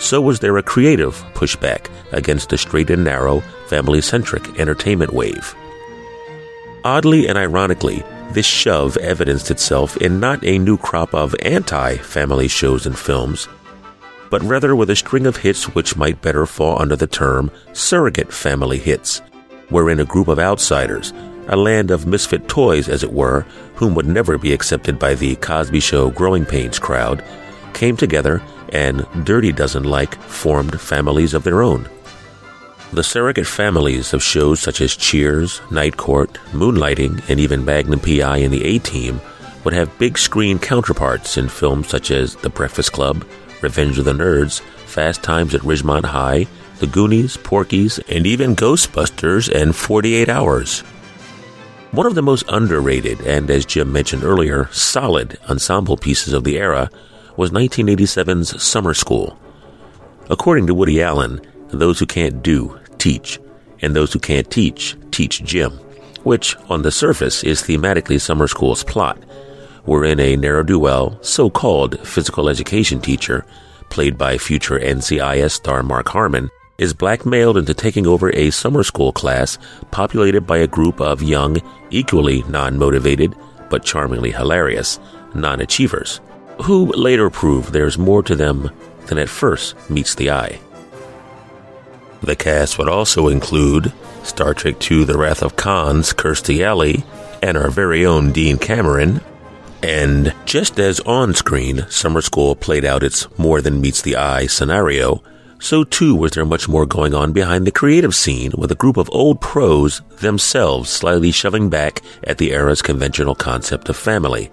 so was there a creative pushback against the straight and narrow, family centric entertainment wave. Oddly and ironically, this shove evidenced itself in not a new crop of anti family shows and films, but rather with a string of hits which might better fall under the term surrogate family hits, wherein a group of outsiders, a land of misfit toys as it were, whom would never be accepted by the Cosby Show Growing Pains crowd, came together and, Dirty Dozen like, formed families of their own. The surrogate families of shows such as Cheers, Night Court, Moonlighting, and even Magnum PI and the A Team would have big screen counterparts in films such as The Breakfast Club, Revenge of the Nerds, Fast Times at Ridgemont High, The Goonies, Porky's, and even Ghostbusters and 48 Hours. One of the most underrated and, as Jim mentioned earlier, solid ensemble pieces of the era was 1987's Summer School. According to Woody Allen, those who can't do, teach, and those who can't teach, teach gym, which, on the surface, is thematically Summer School's plot, wherein a do well, so called physical education teacher, played by future NCIS star Mark Harmon, is blackmailed into taking over a summer school class populated by a group of young, equally non motivated, but charmingly hilarious, non achievers, who later prove there's more to them than at first meets the eye. The cast would also include Star Trek II The Wrath of Khan's Kirstie Alley and our very own Dean Cameron. And just as on screen, Summer School played out its more than meets the eye scenario, so too was there much more going on behind the creative scene with a group of old pros themselves slightly shoving back at the era's conventional concept of family.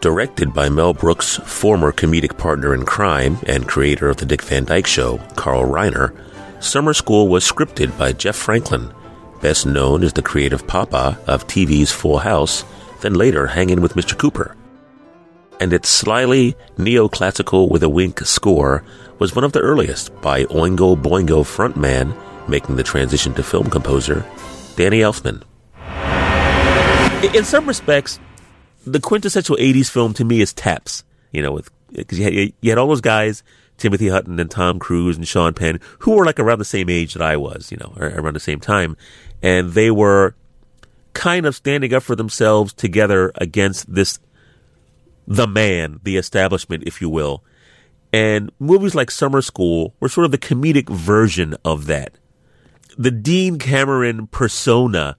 Directed by Mel Brooks' former comedic partner in crime and creator of The Dick Van Dyke Show, Carl Reiner, Summer School was scripted by Jeff Franklin, best known as the creative papa of TV's Full House, then later Hanging with Mr. Cooper. And its slyly neoclassical with a wink score was one of the earliest by Oingo Boingo frontman making the transition to film composer, Danny Elfman. In some respects, the quintessential 80s film to me is Taps. You know, with because you you had all those guys, Timothy Hutton and Tom Cruise and Sean Penn, who were like around the same age that I was, you know, around the same time. And they were kind of standing up for themselves together against this, the man, the establishment, if you will. And movies like Summer School were sort of the comedic version of that. The Dean Cameron persona,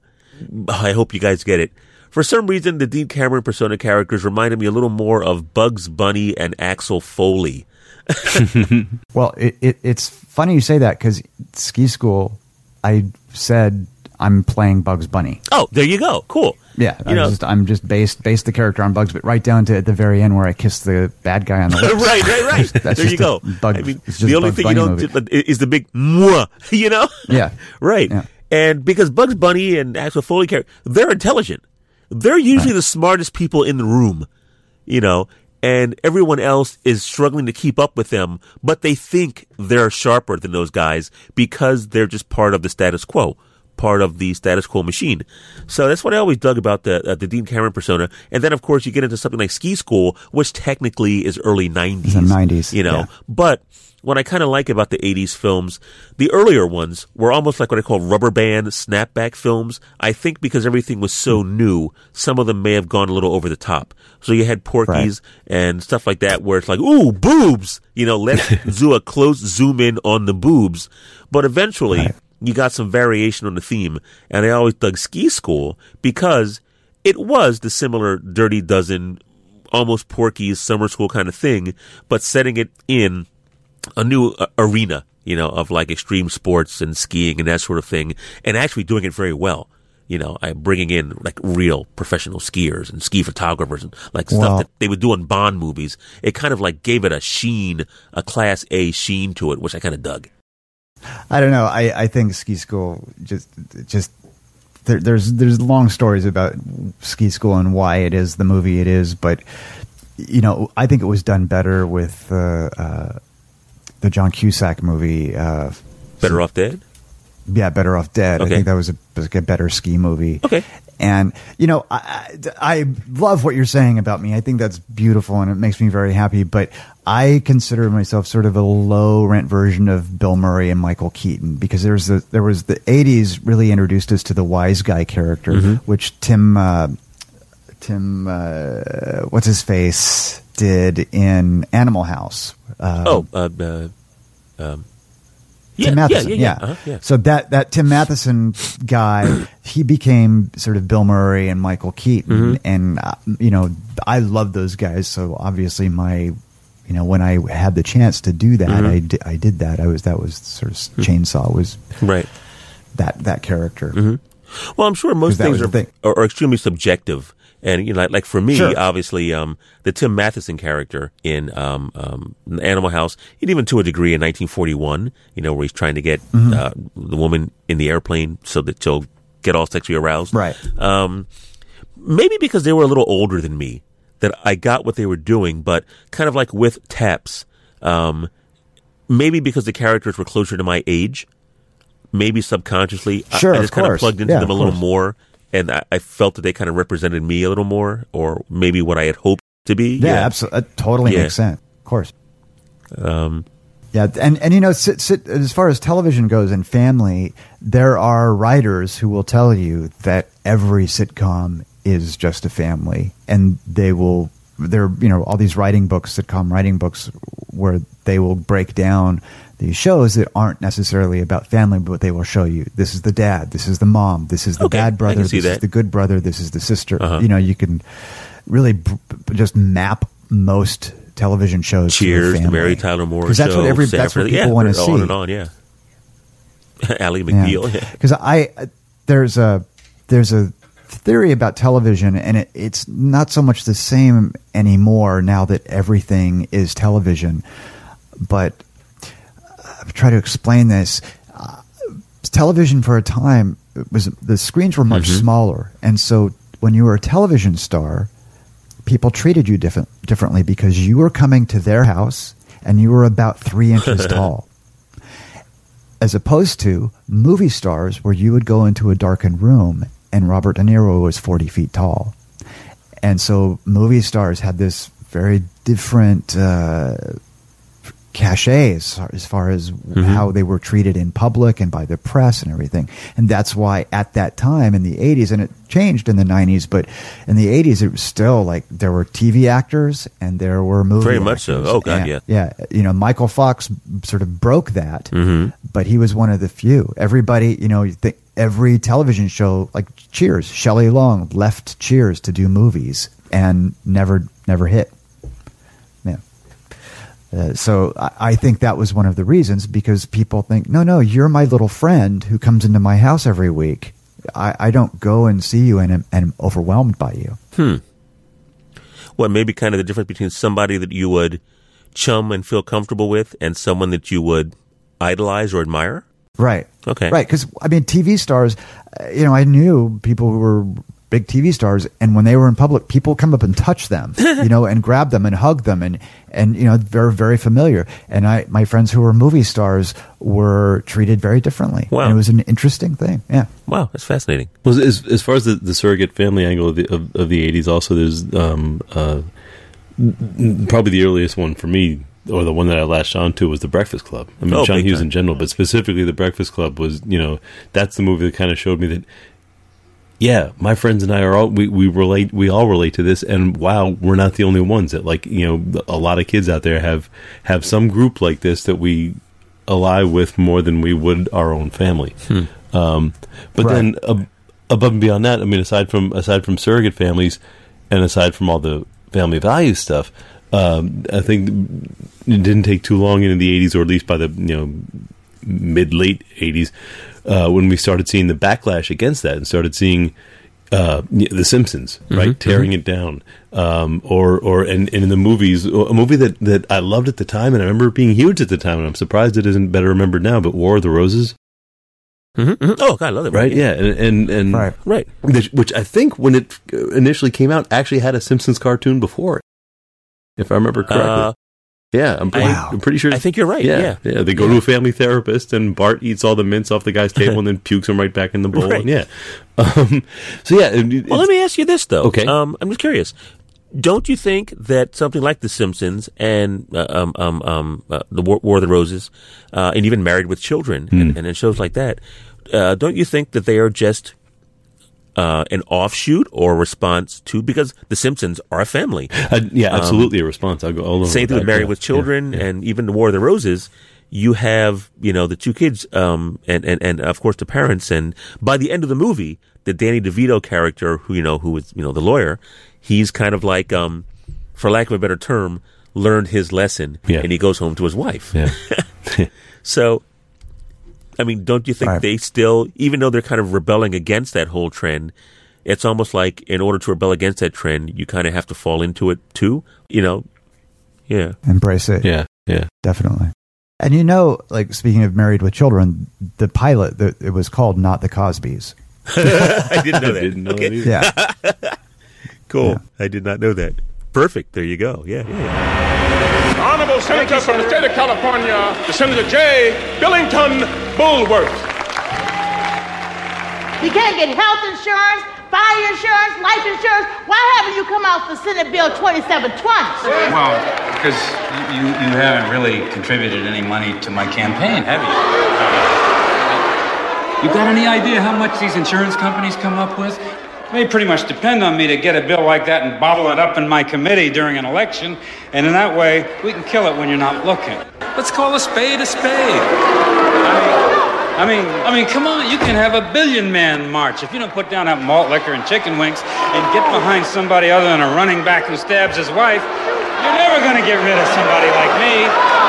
I hope you guys get it. For some reason, the Dean Cameron persona characters reminded me a little more of Bugs Bunny and Axel Foley. well, it, it, it's funny you say that because ski school, I said I'm playing Bugs Bunny. Oh, there you go. Cool. Yeah, You I'm know- just I'm just based based the character on Bugs, but right down to at the very end where I kiss the bad guy on the lips. right, right, right. That's there you go. Bug, I mean, the only Bugs thing you Bunny don't movie. do is the big mwah, you know? Yeah. right. And because Bugs Bunny and Axel Foley character, they're intelligent. They're usually the smartest people in the room, you know, and everyone else is struggling to keep up with them, but they think they're sharper than those guys because they're just part of the status quo, part of the status quo machine. So that's what I always dug about the uh, the Dean Cameron persona. And then of course you get into something like Ski School, which technically is early 90s. It's the 90s, You know, yeah. but what I kind of like about the 80s films, the earlier ones were almost like what I call rubber band snapback films. I think because everything was so new, some of them may have gone a little over the top. So you had Porky's and stuff like that where it's like, ooh, boobs! You know, let's do a close zoom in on the boobs. But eventually, you got some variation on the theme. And I always dug Ski School because it was the similar Dirty Dozen, almost Porky's summer school kind of thing, but setting it in a new uh, arena, you know, of like extreme sports and skiing and that sort of thing, and actually doing it very well. You know, I bringing in like real professional skiers and ski photographers and like stuff that they would do in Bond movies. It kind of like gave it a sheen, a class A sheen to it, which I kind of dug. I don't know. I, I think ski school just just there, there's there's long stories about ski school and why it is the movie it is, but you know I think it was done better with uh, uh, the John Cusack movie. Uh, Better Off Dead. yeah, Better Off Dead. Okay. I think that was a, was a better ski movie. Okay. And you know, I, I love what you're saying about me. I think that's beautiful, and it makes me very happy. But I consider myself sort of a low rent version of Bill Murray and Michael Keaton because there's the there was the '80s really introduced us to the wise guy character, Mhm. which Tim uh, Tim uh, what's his face did in Animal House. Uh, oh, uh, uh, um, yeah, Tim Matheson, yeah, yeah, yeah. Uh-huh, yeah. So that that Tim Matheson guy, he became sort of Bill Murray and Michael Keaton, Mhm. and uh, you know I love those guys. So obviously my, you know, when I had the chance to do that, Mhm. I did, I did that. I was that was sort of Chainsaw was right that that character. hmm Well, I'm sure most things are, thing. are, are extremely subjective. And, you know, like, like for me, Sure. obviously, um, the Tim Matheson character in, um, um, Animal House, and even to a degree in 1941, you know, where he's trying to get, Mhm. uh, the woman in the airplane so that she'll get all sexually aroused. Right. Um, maybe because they were a little older than me, that I got what they were doing, but kind of like with Taps, um, maybe because the characters were closer to my age, maybe subconsciously, I- Sure, I, of just kind of plugged into Yeah, them a little more, and I, I felt that they kind of represented me a little more, or maybe what I had hoped to be. Yeah, absolutely. That totally Yeah. makes sense. Of course. Um, Yeah, and and you know, sit, sit, as far as television goes and family, there are writers who will tell you that every sitcom is just a family, and they will. There, you know, all these writing books, sitcom writing books, where they will break down these shows that aren't necessarily about family, but they will show you this is the dad, this is the mom, this is the Okay, bad brother, this is the good brother, this is the sister. Uh-huh. You know, you can really b- just map most television shows. to Cheers, family. Mary Tyler Moore 'Cause that's what every that's what Sanford- people yeah, want to see. On and on, yeah. McBeal, yeah. Because I there's a there's a theory about television, and it, it's not so much the same anymore now that everything is television. But uh, try to explain this. Uh, television for a time it was the screens were much Mhm. smaller, and so when you were a television star, people treated you different differently because you were coming to their house and you were about three inches tall as opposed to movie stars where you would go into a darkened room and Robert De Niro was 40 feet tall. And so movie stars had this very different uh, cachet as, as far as how they were treated in public and by the press and everything. And that's why at that time in the 80s, and it changed in the 90s, but in the 80s, it was still like there were TV actors and there were movie Very much so. Oh, God, And- yeah. Yeah. You know, Michael Fox sort of broke that Mhm. but he was one of the few. Everybody, you know, you think every television show like Cheers, Shelley Long left Cheers to do movies and never never hit. Yeah. Uh, so I, I think that was one of the reasons because people think, no, no, you're my little friend who comes into my house every week. I, I don't go and see you and am, and am overwhelmed by you. Hmm. Well, maybe kind of the difference between somebody that you would chum and feel comfortable with and someone that you would idolize or admire. Right. Okay. Right. Because, I mean, TV stars, uh, you know, I knew people who were big TV stars, and when they were in public, people come up and touch them, you know, and grab them and hug them, and, and you know, they're very familiar. And I, my friends who were movie stars were treated very differently. Wow. And it was an interesting thing. Yeah. Wow, that's fascinating. Well, as as far as the, the surrogate family angle of the of, of the eighties, also there's um, uh, n- n- probably the earliest one for me, or the one that I latched on to was The Breakfast Club. I mean, Oh, John Hughes time. in general, but specifically The Breakfast Club was, you know, that's the movie that kind of showed me that. Yeah, my friends and I are all we, we relate we all relate to this and wow, we're not the only ones that like, you know, a lot of kids out there have have some group like this that we ally with more than we would our own family. Um, but Right. then ab- above and beyond that, I mean, aside from aside from surrogate families, and aside from all the family values stuff, um, I think it didn't take too long into the '80s, or at least by the you know mid late '80s, uh, when we started seeing the backlash against that, and started seeing. Uh, the Simpsons, right, Mhm, tearing it down, um, or or and, and in the movies, a movie that, that I loved at the time, and I remember being huge at the time, and I'm surprised it isn't better remembered now. But War of the Roses, Mm-hmm, Oh, God, I love that. right? Yeah, and and, and Right. Right. which, which I think when it initially came out actually had a Simpsons cartoon before it, if I remember correctly. Uh, yeah, I'm pretty, Wow. I'm pretty sure. I think you're right, yeah. yeah. They go to a family therapist, and Bart eats all the mints off the guy's table, and then pukes them right back in the bowl. Right. And yeah. Um, so yeah. it- Well, let me ask you this though. Okay. Um, I'm just curious. Don't you think that something like The Simpsons and uh, um, um, um, uh, the War, War of the Roses, uh, and even Married with Children, Hmm. and, and then shows like that, uh, don't you think that they are just uh, an offshoot or response to because The Simpsons are a family? Uh, yeah, Um, absolutely a response. I'll go all over Same thing with Married yeah, with yeah, Children and even the War of the Roses. You have, you know, the two kids, um, and, and, and of course the parents. And by the end of the movie, the Danny DeVito character, who, you know, who is, you know, the lawyer, he's kind of like, um, for lack of a better term, learned his lesson Yeah. and he goes home to his wife. Yeah. So, I mean, don't you think Right. they still, even though they're kind of rebelling against that whole trend, it's almost like in order to rebel against that trend, you kind of have to fall into it too, you know? Yeah. Embrace it. yeah, yeah. Definitely. And you know, like speaking of Married with Children, the pilot, the, it was called Not the Cosbys. I didn't know that. Didn't know okay. that either. Yeah. Cool. I did not know that. Perfect. There you go. Yeah, yeah, yeah. Honorable Senator from the state of California, the Senator J. Billington Bulworth. You can't get health insurance, fire insurance, life insurance. Why haven't you come out for Senate Bill 2720? Well, because you, you haven't really contributed any money to my campaign, have you? You got any idea how much these insurance companies come up with? They pretty much depend on me to get a bill like that and bottle it up in my committee during an election, and in that way, we can kill it when you're not looking. Let's call a spade a spade. I mean, I mean, come on, you can have a billion man march. If you don't put down that malt liquor and chicken wings and get behind somebody other than a running back who stabs his wife, you're never going to get rid of somebody like me.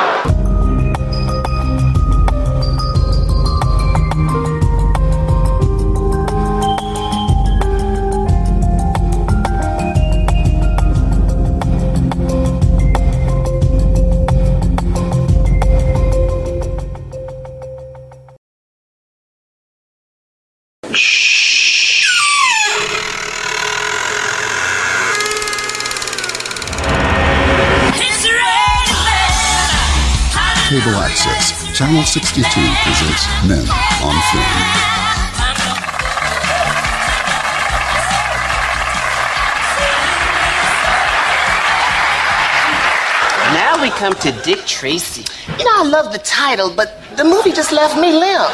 Channel 62 presents Men on Film. Now we come to Dick Tracy. You know, I love the title, but the movie just left me limp.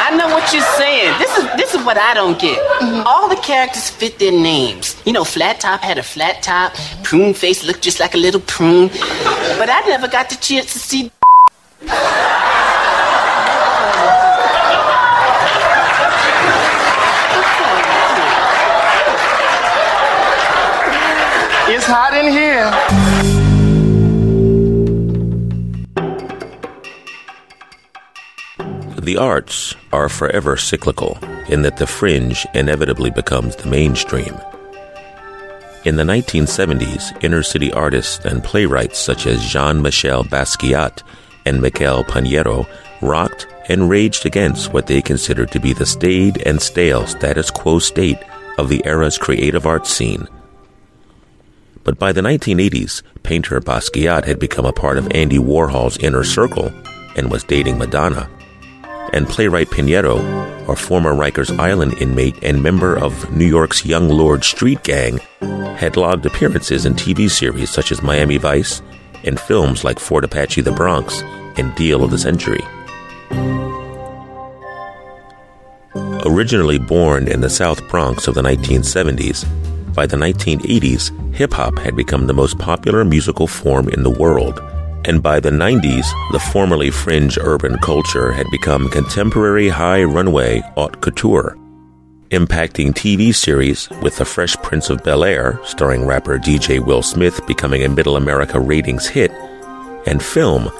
I know what you're saying. This is this is what I don't get. Mm-hmm. All the characters fit their names. You know, Flat Top had a flat top, Prune Face looked just like a little prune. But I never got the chance to see It's hot in here. The arts are forever cyclical in that the fringe inevitably becomes the mainstream. In the 1970s, inner city artists and playwrights such as Jean Michel Basquiat and Miguel Piñero rocked and raged against what they considered to be the staid and stale status quo state of the era's creative arts scene. But by the 1980s, painter Basquiat had become a part of Andy Warhol's inner circle and was dating Madonna. And playwright Piñero, a former Rikers Island inmate and member of New York's Young Lord street gang, had logged appearances in TV series such as Miami Vice and films like Fort Apache the Bronx and Deal of the Century. Originally born in the South Bronx of the 1970s, by the 1980s, hip hop had become the most popular musical form in the world. And by the 90s, the formerly fringe urban culture had become contemporary high runway haute couture, impacting TV series with The Fresh Prince of Bel Air, starring rapper DJ Will Smith becoming a middle America ratings hit, and film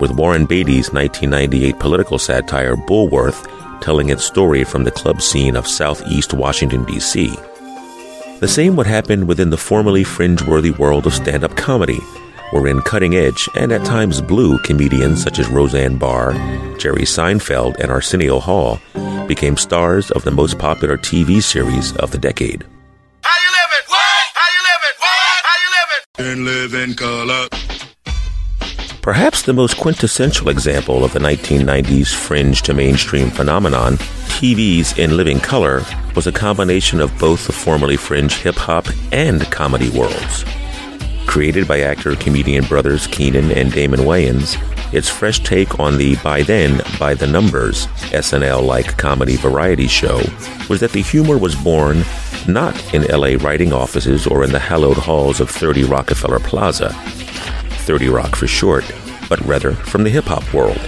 with Warren Beatty's 1998 political satire Bulworth telling its story from the club scene of southeast Washington, D.C. The same would happen within the formerly fringe-worthy world of stand-up comedy, wherein cutting-edge and at times blue comedians such as Roseanne Barr, Jerry Seinfeld, and Arsenio Hall became stars of the most popular TV series of the decade. How you living? What? How you living? What? How And live in color. Perhaps the most quintessential example of the 1990s fringe to mainstream phenomenon, TV's In Living Color, was a combination of both the formerly fringe hip hop and comedy worlds. Created by actor comedian brothers Keenen and Damon Wayans, its fresh take on the by then, by the numbers SNL like comedy variety show was that the humor was born not in LA writing offices or in the hallowed halls of 30 Rockefeller Plaza, 30 Rock for short, but rather from the hip hop world.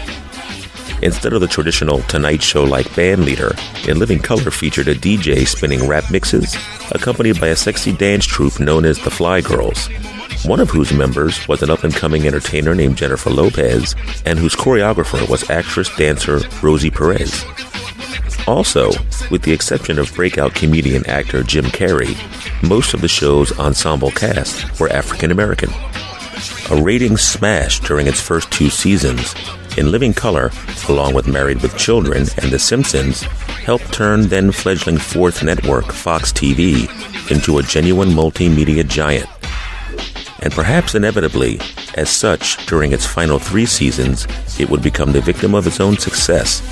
Instead of the traditional Tonight Show like band leader, In Living Color featured a DJ spinning rap mixes, accompanied by a sexy dance troupe known as the Fly Girls, one of whose members was an up and coming entertainer named Jennifer Lopez, and whose choreographer was actress dancer Rosie Perez. Also, with the exception of breakout comedian actor Jim Carrey, most of the show's ensemble cast were African American. A ratings smash during its first two seasons, In Living Color, along with Married with Children and The Simpsons, helped turn then fledgling fourth network Fox TV into a genuine multimedia giant. And perhaps inevitably, as such, during its final three seasons, it would become the victim of its own success,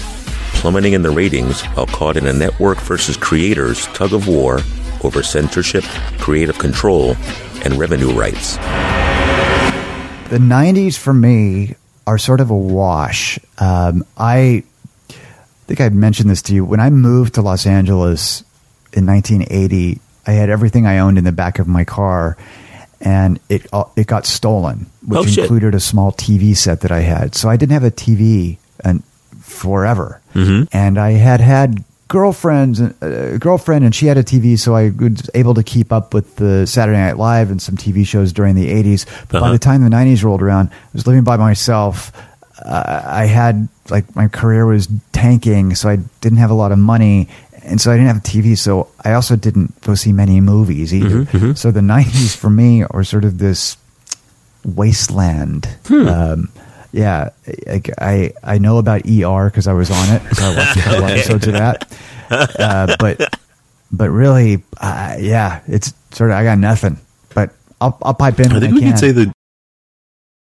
plummeting in the ratings while caught in a network versus creators tug of war over censorship, creative control, and revenue rights. The 90s for me are sort of a wash. Um, I think I mentioned this to you. When I moved to Los Angeles in 1980, I had everything I owned in the back of my car, and it uh, it got stolen, which Oh, included a small TV set that I had. So I didn't have a TV and forever, Mhm. and I had had girlfriends, uh, girlfriend, and she had a TV, so I was able to keep up with the Saturday Night Live and some TV shows during the 80s. But by Uh-huh. the time the 90s rolled around, I was living by myself. Uh, I had like my career was tanking, so I didn't have a lot of money, and so I didn't have a TV. So I also didn't go see many movies either. Mhm, mhm. So the 90s for me are sort of this wasteland. Hmm. Um, yeah, like I I know about ER because I was on it. I watched a couple episodes of that. Uh, but but really, uh, yeah, it's sort of I got nothing. But I'll I'll pipe in. I think we can can say that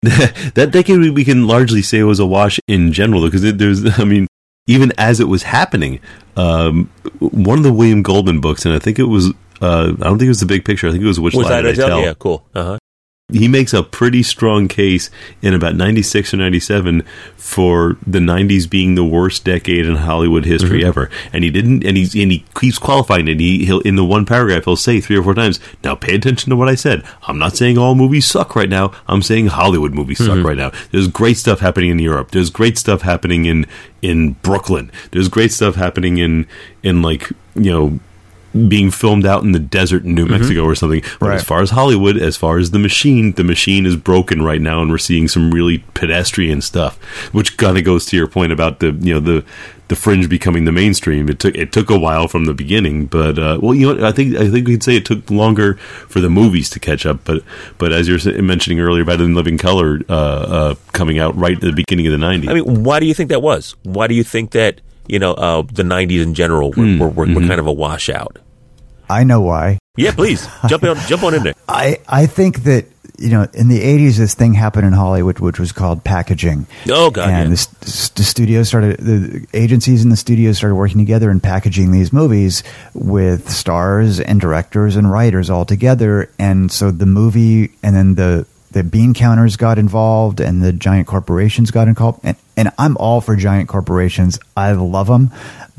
that decade we- we can largely say was a wash in general because there's, I mean, even as it was happening, um, one of the William Goldman books, and I think it was, uh, I don't think it was the big picture. I think it was which Was lie did I tell? Yeah, cool. Uh huh. He makes a pretty strong case in about 96 or 97 for the 90s being the worst decade in Hollywood history Mhm. ever. And he didn't, and he's, and he keeps qualifying it. He, he'll, in the one paragraph, he'll say three or four times, now pay attention to what I said. I'm not saying all movies suck right now. I'm saying Hollywood movies suck Mhm. right now. There's great stuff happening in Europe. There's great stuff happening in, in Brooklyn. There's great stuff happening in, in like, you know, being filmed out in the desert in New Mhm. Mexico or something. But as far as Hollywood, as far as the machine, the machine is broken right now, and we're seeing some really pedestrian stuff, which kind of goes to your point about the you know the the fringe becoming the mainstream. It took it took a while from the beginning, but uh, well, you know, I think I think we'd say it took longer for the movies to catch up. But but as you're mentioning earlier about In Living Color uh, uh, coming out right at the beginning of the '90s. I mean, why do you think that was? Why do you think that you know uh, the '90s in general were, Mm, were, were, mm-hmm. were kind of a washout? I know why. Yeah, please jump on jump on in there. I I think that you know in the 80s this thing happened in Hollywood which was called packaging. Oh god, and yeah. the, the studios started the agencies and the studios started working together and packaging these movies with stars and directors and writers all together and so the movie and then the the bean counters got involved and the giant corporations got involved. And, and i'm all for giant corporations. I love them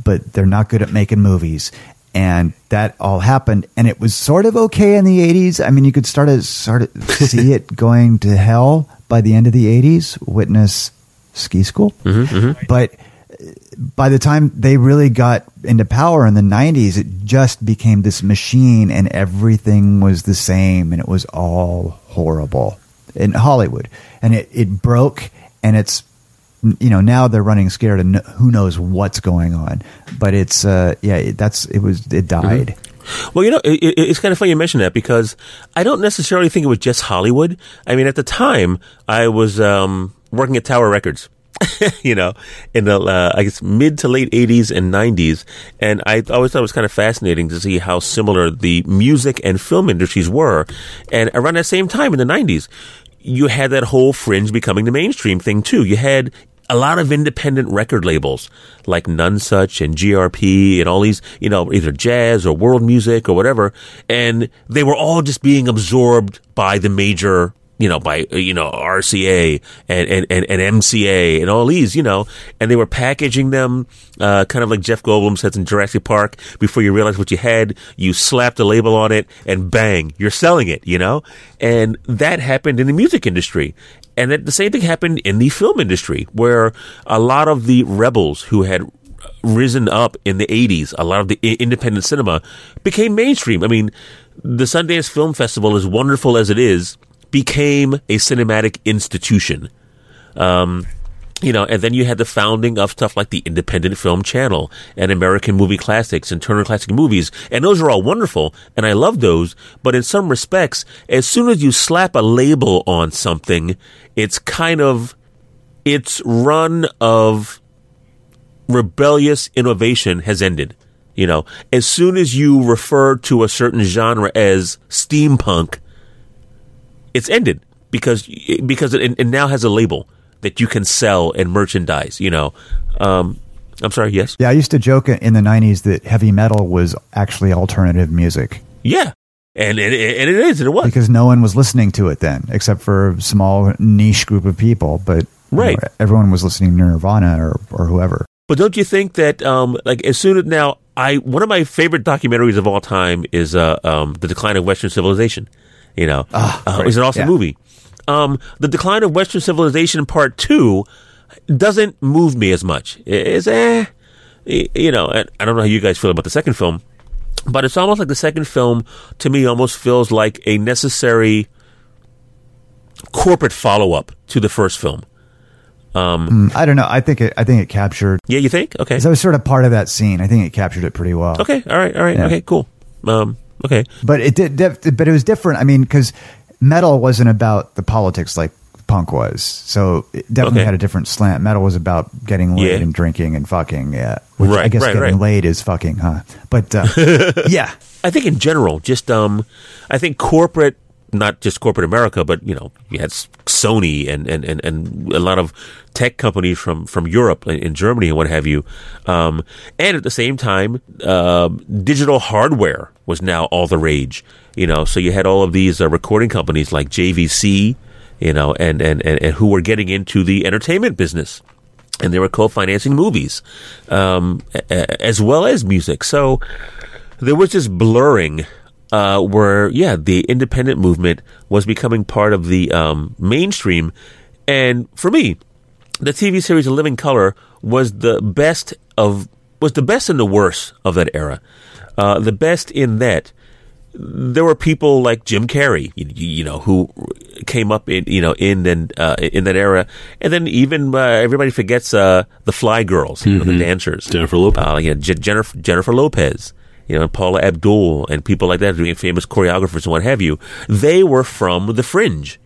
but they're not good at making movies. And that all happened and it was sort of okay in the 80s i mean you could start to sort of see it going to hell by the end of the 80s witness ski school. Mm-hmm, mm-hmm. But uh, by the time they really got into power in the 90s it just became this machine and everything was the same and it was all horrible in hollywood and it, it broke and it's you know now they're running scared and who knows what's going on but it's uh yeah that's it was it died Well, you know, it, it's kind of funny you mention that because I don't necessarily think it was just Hollywood. I mean, at the time, I was um, working at Tower Records. you know, in the uh, I guess mid to late '80s and '90s, and I always thought it was kind of fascinating to see how similar the music and film industries were. And around that same time in the '90s, you had that whole fringe becoming the mainstream thing too. You had a lot of independent record labels like Nonesuch and GRP and all these, you know, either jazz or world music or whatever. And they were all just being absorbed by the major, you know, by, uh, you know, RCA and, and, and, and MCA and all these, you know, and they were packaging them, uh, kind of like Jeff Goldblum says in Jurassic Park. Before you realize what you had, you slapped a label on it and bang, you're selling it, you know? And that happened in the music industry. And that the same thing happened in the film industry, where a lot of the rebels who had risen up in the 80s, a lot of the independent cinema became mainstream. I mean, the Sundance Film Festival, as wonderful as it is, became a cinematic institution. Um, you know, and then you had the founding of stuff like the Independent Film Channel and American Movie Classics and Turner Classic Movies. And those are all wonderful, and I love those. But in some respects, as soon as you slap a label on something, it's kind of, its run of rebellious innovation has ended. You know, as soon as you refer to a certain genre as steampunk, it's ended because because it, it now has a label that you can sell and merchandise. You know, um, I'm sorry. Yes. Yeah, I used to joke in the '90s that heavy metal was actually alternative music Yeah. And and, and it is. And it was. because no one was listening to it then, except for a small niche group of people. But you know, Right. everyone was listening to Nirvana or or whoever. But don't you think that, um, like, as soon as now, I one of my favorite documentaries of all time is uh, um, the Decline of Western Civilization. You know, uh, great. it's an awesome Yeah. movie. Um, the Decline of Western Civilization Part Two doesn't move me as much. It's eh, you know, I don't know how you guys feel about the second film, but it's almost like the second film to me almost feels like a necessary corporate follow up to the first film. Um, Mm, I don't know. I think it. I think it captured. Yeah, you think? Okay. I was sort of part of that scene. I think it captured it pretty well. Okay. All right. All right. Yeah. Okay. Cool. Um, okay. But it did. But it was different. I mean, because metal wasn't about the politics like punk was. So it definitely Okay. had a different slant. Metal was about getting laid Yeah. and drinking and fucking. Yeah. Which I guess right, getting right. laid is fucking, huh? But uh, yeah. I think in general, just um, I think corporate, not just corporate America, but you know, you had Sony and and, and, and a lot of tech companies from from Europe and, Germany and what have you, um, and at the same time, um digital hardware was now all the rage. You know, so you had all of these uh, recording companies like JVC, you know, and, and and and who were getting into the entertainment business and they were co-financing movies um, as well as music. So there was this blurring uh, where, yeah, the independent movement was becoming part of the um, mainstream. And for me, the TV series *In Living Color* was the best of was the best and the worst of that era. Uh, the best in that there were people like Jim Carrey, you, you know, who came up in you know in and uh, in that era, and then even uh, everybody forgets uh, the Fly Girls, you know, the dancers, Jennifer Lopez, uh, yeah, J- Jennifer Jennifer Lopez, you know, Paula Abdul, and people like that doing famous choreographers and what have you. They were from the Fringe.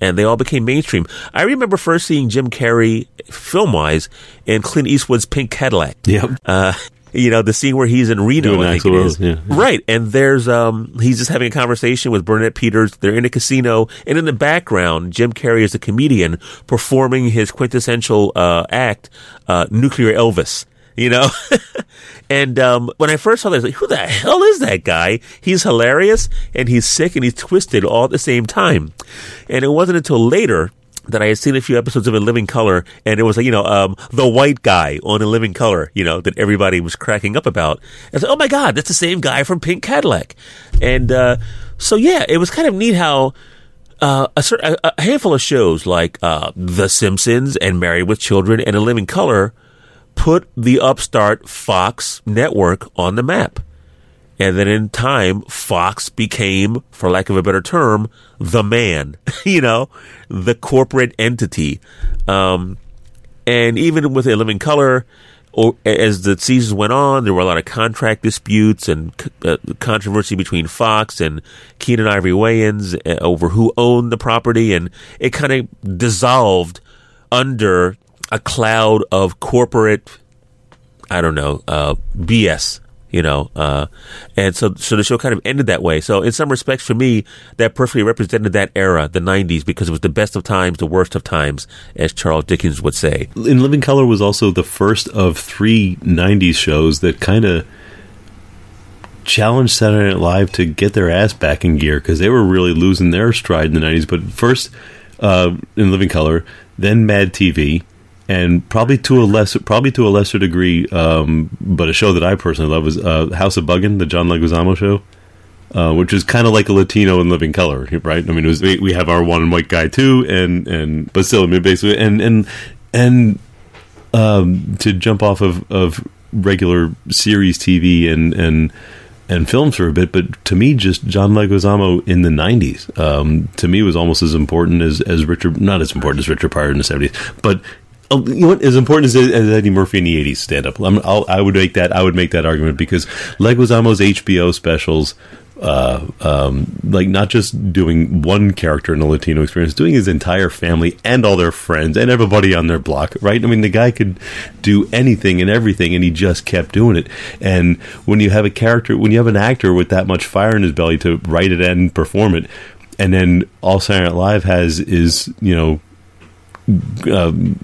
And they all became mainstream. I remember first seeing Jim Carrey film wise in Clint Eastwood's Pink Cadillac. Yep. Uh, you know, the scene where he's in Reno, Doing I think it Rose, yeah. Right. And there's, um, he's just having a conversation with Bernadette Peters. They're in a casino. And in the background, Jim Carrey is a comedian performing his quintessential, uh, act, uh, Nuclear Elvis. You know? and, um, when I first saw was like, who the hell is that guy? He's hilarious and he's sick and he's twisted all at the same time. And it wasn't until later that I had seen a few episodes of In Living Color, and it was like, you know, um, the white guy on In Living Color, you know, that everybody was cracking up about. I was like, oh my God, that's the same guy from Pink Cadillac. And, uh, so yeah, it was kind of neat how, uh, a, a handful of shows like, uh, The Simpsons and Married with Children and In Living Color put the upstart Fox network on the map. And then in time, Fox became, for lack of a better term, the man, you know, the corporate entity. Um, and even with In Living Color, or, as the seasons went on, there were a lot of contract disputes and uh, controversy between Fox and Keenen Ivory Wayans uh, over who owned the property. And it kind of dissolved under a cloud of corporate I don't know, uh, BS, you know, uh, and so, so the show kind of ended that way. So in some respects for me, that perfectly represented that era, the nineties, because it was the best of times, the worst of times, as Charles Dickens would say. In Living Color was also the first of three 90s shows that kind of challenged Saturday Night Live to get their ass back in gear because they were really losing their stride in the 90s. But first, uh, in Living Color, then Mad TV, and probably to a lesser, probably to a lesser degree, um, but a show that I personally love was uh, House of Buggin', the John Leguizamo show. Uh, which is kind of like a Latino in Living Color, right? I mean, it was, we, we have our one white guy too, and and but still, I mean, basically, and and and um, to jump off of, of regular series TV and and and films for a bit, but to me, just John Leguizamo in the '90s, um, to me, was almost as important as as Richard, not as important as Richard Pryor in the '70s, but. Uh, You know what? As important as, as Eddie Murphy in the '80s stand-up, I would make that. I would make that argument because Leguizamo's HBO specials, uh, um, like not just doing one character in a Latino experience, doing his entire family and all their friends and everybody on their block, right? I mean, the guy could do anything and everything, and he just kept doing it. And when you have a character, when you have an actor with that much fire in his belly to write it and perform it, and then all Saturday Night Live has is you know. Um,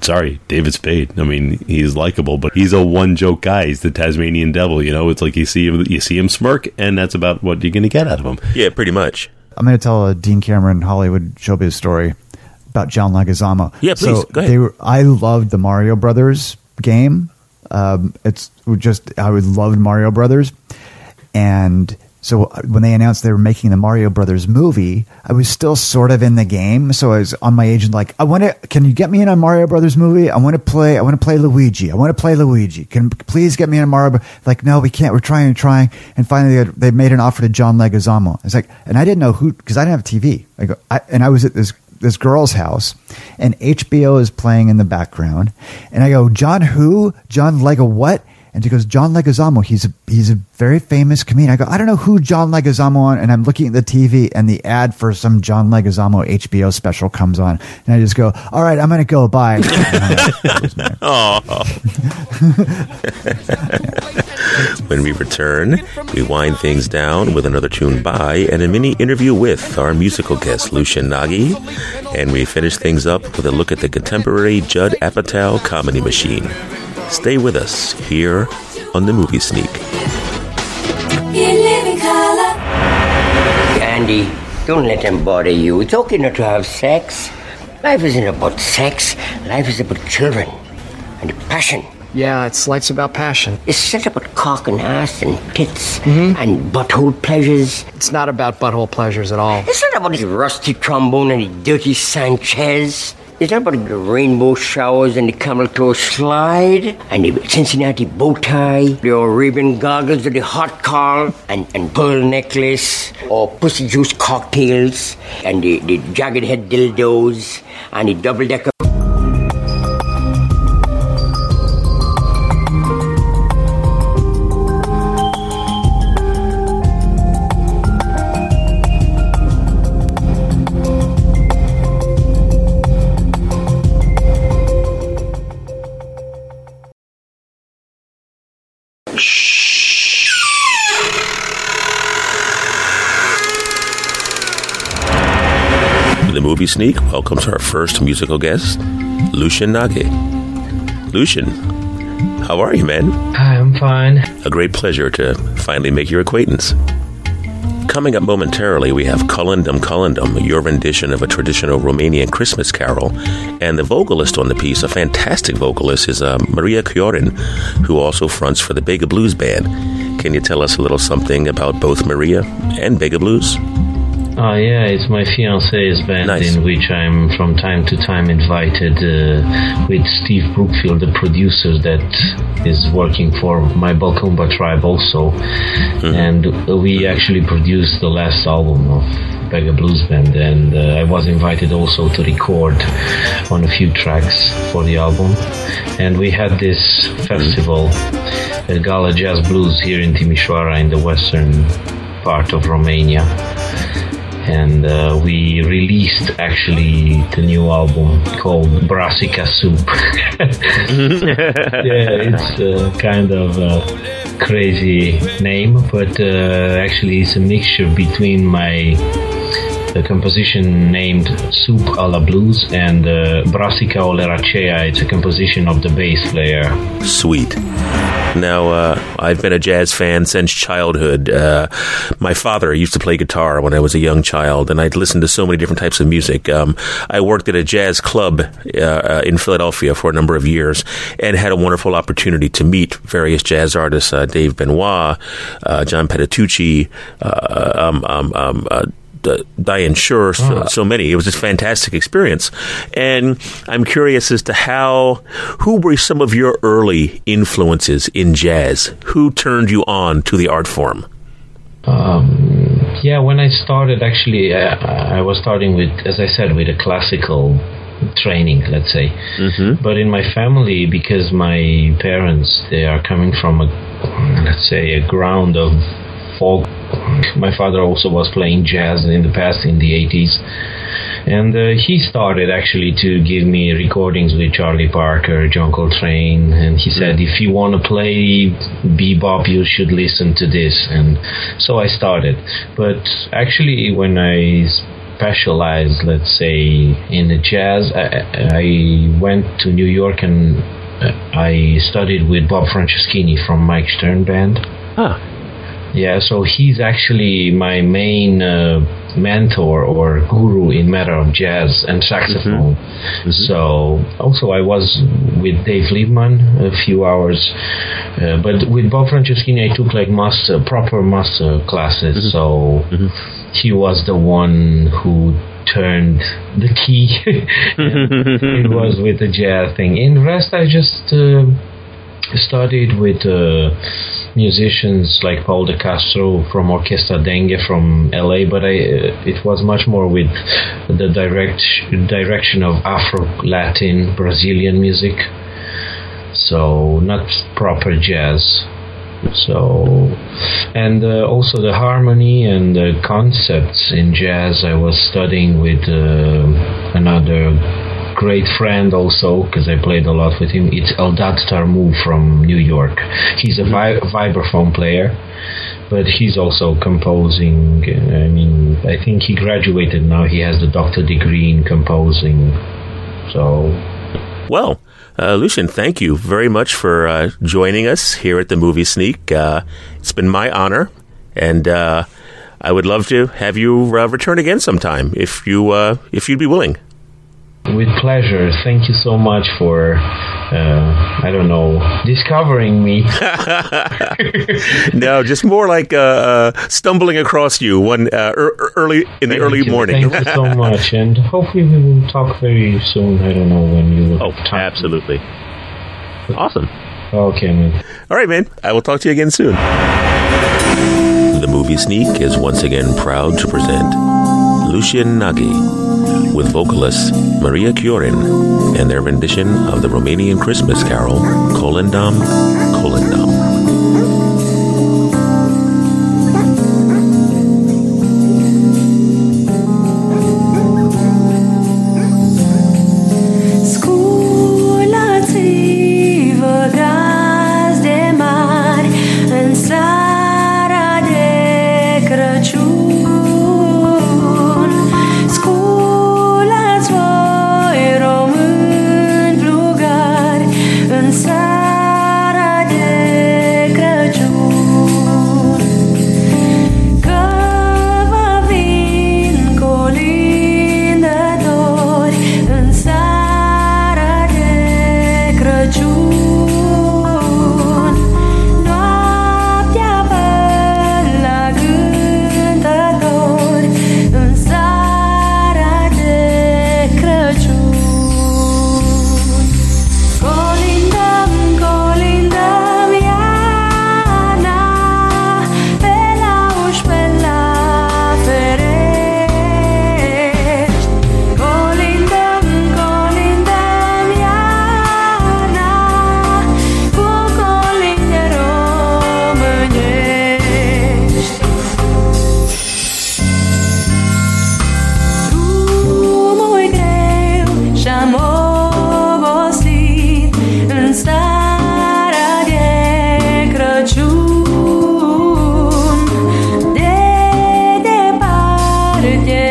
sorry, David Spade. I mean, he's likable, but he's a one joke guy. He's the Tasmanian devil. You know, it's like you see him, you see him smirk, and that's about what you're going to get out of him. Yeah, pretty much. I'm going to tell a Dean Cameron Hollywood showbiz story about John Leguizamo. Yeah, please, So go ahead. They were, I loved the Mario Brothers game. Um, it's just I would loved Mario Brothers, and so uh, when they announced they were making the Mario Brothers movie, I was still sort of in the game. So I was on my agent like, I want to. Can you get me in a Mario Brothers movie? I want to play. I want to play Luigi. I want to play Luigi. Can please get me in a Mario? Like, no, we can't. We're trying and trying. And finally, they, they made an offer to John Leguizamo. It's like, and I didn't know who because I didn't have TV. I go, I, and I was at this this girl's house, and HBO is playing in the background, and I go, John who? John Lego what? And she goes, John Leguizamo. He's a he's a very famous comedian. I go, I don't know who John Leguizamo on, and I'm looking at the TV, and the ad for some John Leguizamo HBO special comes on, and I just go, all right, I'm gonna go. Bye. when we return, we wind things down with another tune by and a mini interview with our musical guest, Lucian Nagy. And we finish things up with a look at the contemporary Judd Apatow comedy machine. Stay with us here on the Movie Sneak. Andy, don't let them bother you. It's okay not to have sex. Life isn't about sex. Life is about children and passion. Yeah, it's life's about passion. It's not about cock and ass and tits mm-hmm. and butthole pleasures. It's not about butthole pleasures at all. It's not about the rusty trombone and the dirty Sanchez. It's not about the rainbow showers and the camel toe slide and the Cincinnati bow tie, the Arabian goggles or the hot car and, and pearl necklace or pussy juice cocktails and the, the jagged head dildos and the double decker. Movie Sneak welcomes our first musical guest, Lucian Nagy. Lucian, how are you, man? Hi, I'm fine. A great pleasure to finally make your acquaintance. Coming up momentarily, we have Cullendum Cullendum, your rendition of a traditional Romanian Christmas carol. And the vocalist on the piece, a fantastic vocalist, is uh, Maria Kiorin, who also fronts for the Bega Blues Band. Can you tell us a little something about both Maria and Bega Blues? Oh yeah, it's my fiance's band in which I'm from time to time invited uh, with Steve Brookfield, the producer that is working for my Balcomba tribe also, and we actually produced the last album of Bega Blues Band, and uh, I was invited also to record on a few tracks for the album, and we had this festival, uh, Gala Jazz Blues here in Timișoara in the western part of Romania and uh, we released actually the new album called Brassica Soup. yeah, it's uh, kind of a crazy name, but uh, actually it's a mixture between my the composition named Soup a la Blues and uh, Brassica Oleracea. It's a composition of the bass player. Sweet. Now, uh, I've been a jazz fan since childhood. Uh, my father used to play guitar when I was a young child, and I'd listened to so many different types of music. Um, I worked at a jazz club uh, in Philadelphia for a number of years and had a wonderful opportunity to meet various jazz artists uh, Dave Benoit, uh, John Patitucci, uh, um, um, um, Diane Schuur, so, so many. It was a fantastic experience, and I'm curious as to how, who were some of your early influences in jazz? Who turned you on to the art form? Um, yeah, when I started, actually, I, I was starting with, as I said, with a classical training, let's say. Mm-hmm. But in my family, because my parents they are coming from a, let's say, a ground of folk. My father also was playing jazz in the past in the 80s. And uh, he started actually to give me recordings with Charlie Parker, John Coltrane, and he said, if you want to play bebop, you should listen to this. And so I started. But actually, when I specialized, let's say, in the jazz. I, I went to New York and uh, I studied with Bob Franceschini from Mike Stern Band. Ah. Yeah, so he's actually my main uh, mentor or guru in matter of jazz and saxophone. Mm-hmm. So also I was with Dave Liebman a few hours, uh, but with Bob Franceschini I took like master proper master classes. Mm-hmm. So he was the one who turned the key. it was with the jazz thing. In the rest I just uh, studied with. Uh, musicians like Paul de Castro from Orquesta Dengue from LA, but I uh, it was much more with the direct direction of Afro Latin Brazilian music. So not proper jazz. So and uh, also the harmony and the concepts in jazz I was studying with uh, another great friend also because I played a lot with him. It's Eldad Tarmu from New York. He's a vi- vibraphone player, but he's also composing. I mean, I think he graduated now. He has the doctor degree in composing. So, Well, uh, Lucian, thank you very much for uh, joining us here at the Movie Sneak. Uh, it's been my honor, and uh, I would love to have you uh, return again sometime if you uh, if you'd be willing. With pleasure. Thank you so much for, uh, I don't know, discovering me. no, just more like uh, uh, stumbling across you one uh, er- early in the Thank early you. morning. Thank you so much, and hopefully we will talk very soon. I don't know when you will. Oh, absolutely. Awesome. Okay, man. All right, man. I will talk to you again soon. The Movie Sneak is once again proud to present Lucian Nagy with vocalist Maria Kiorin and their rendition of the Romanian Christmas carol Kolendam людей.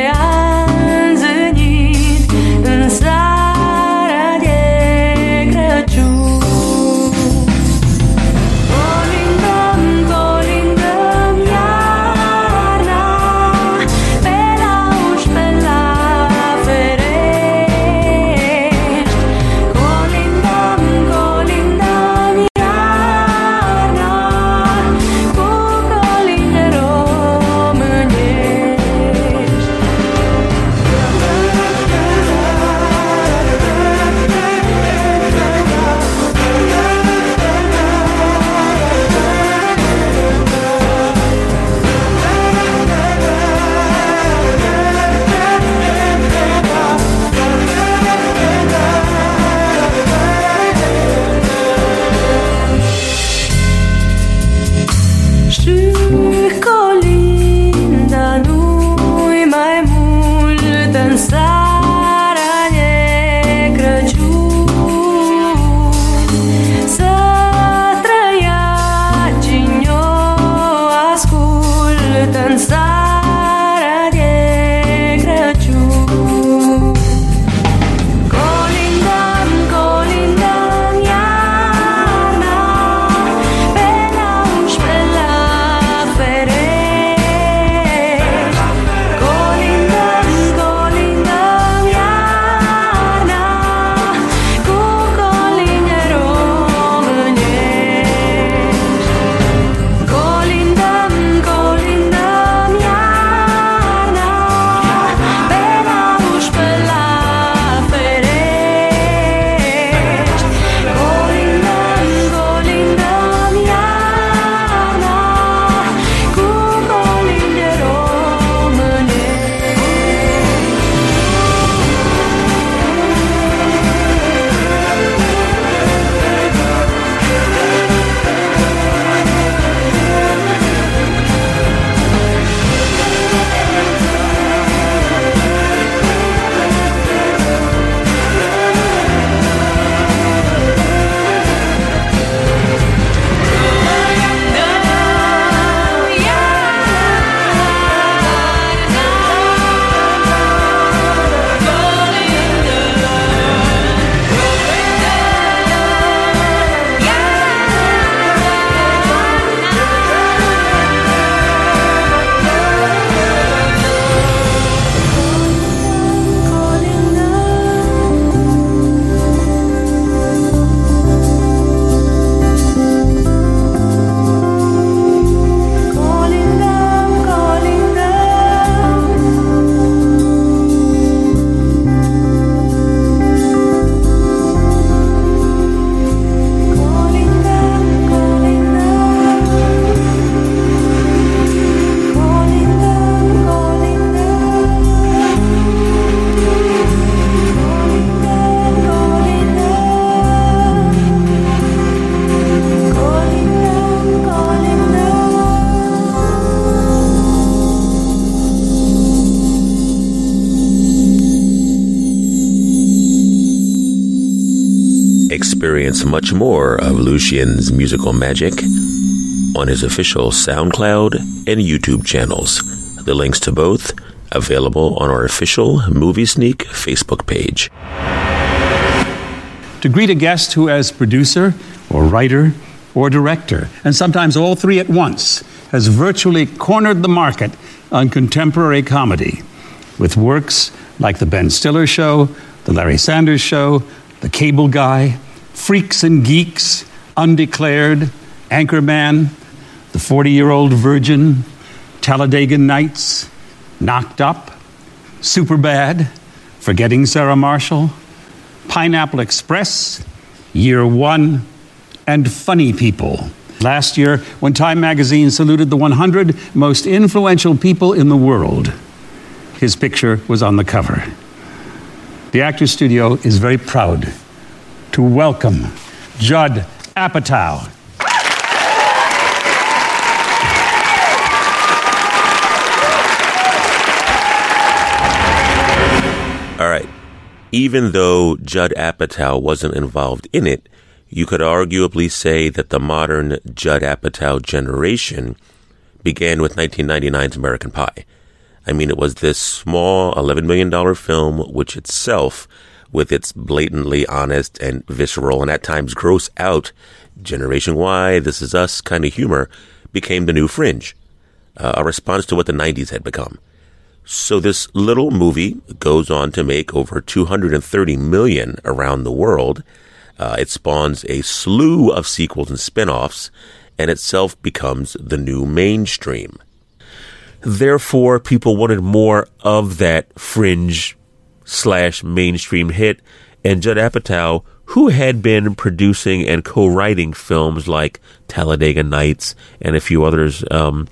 Much more of Lucian's musical magic on his official SoundCloud and YouTube channels. The links to both available on our official Movie Sneak Facebook page. to greet a guest who, as producer or writer or director, and sometimes all three at once, has virtually cornered the market on contemporary comedy with works like The Ben Stiller Show, The Larry Sanders Show, The Cable Guy, Freaks and Geeks, Undeclared, Anchorman, The 40 Year Old Virgin, Talladega Nights, Knocked Up, Superbad, Forgetting Sarah Marshall, Pineapple Express, Year One, and Funny People. Last year, when Time magazine saluted the 100 most influential people in the world, his picture was on the cover. The Actors Studio is very proud to welcome Judd Apatow. All right. Even though Judd Apatow wasn't involved in it, you could arguably say that the modern Judd Apatow generation began with 1999's American Pie. I mean, it was this small $11 million film, which itself, with its blatantly honest and visceral and at times gross out Generation Y, This Is Us kind of humor, became the new fringe, uh, a response to what the 90s had become. So this little movie goes on to make over 230 million around the world. Uh, it spawns a slew of sequels and spin-offs and itself becomes the new mainstream. Therefore, people wanted more of that fringe slash mainstream hit and Judd Apatow, who had been producing and co-writing films like Talladega Nights and a few others, um,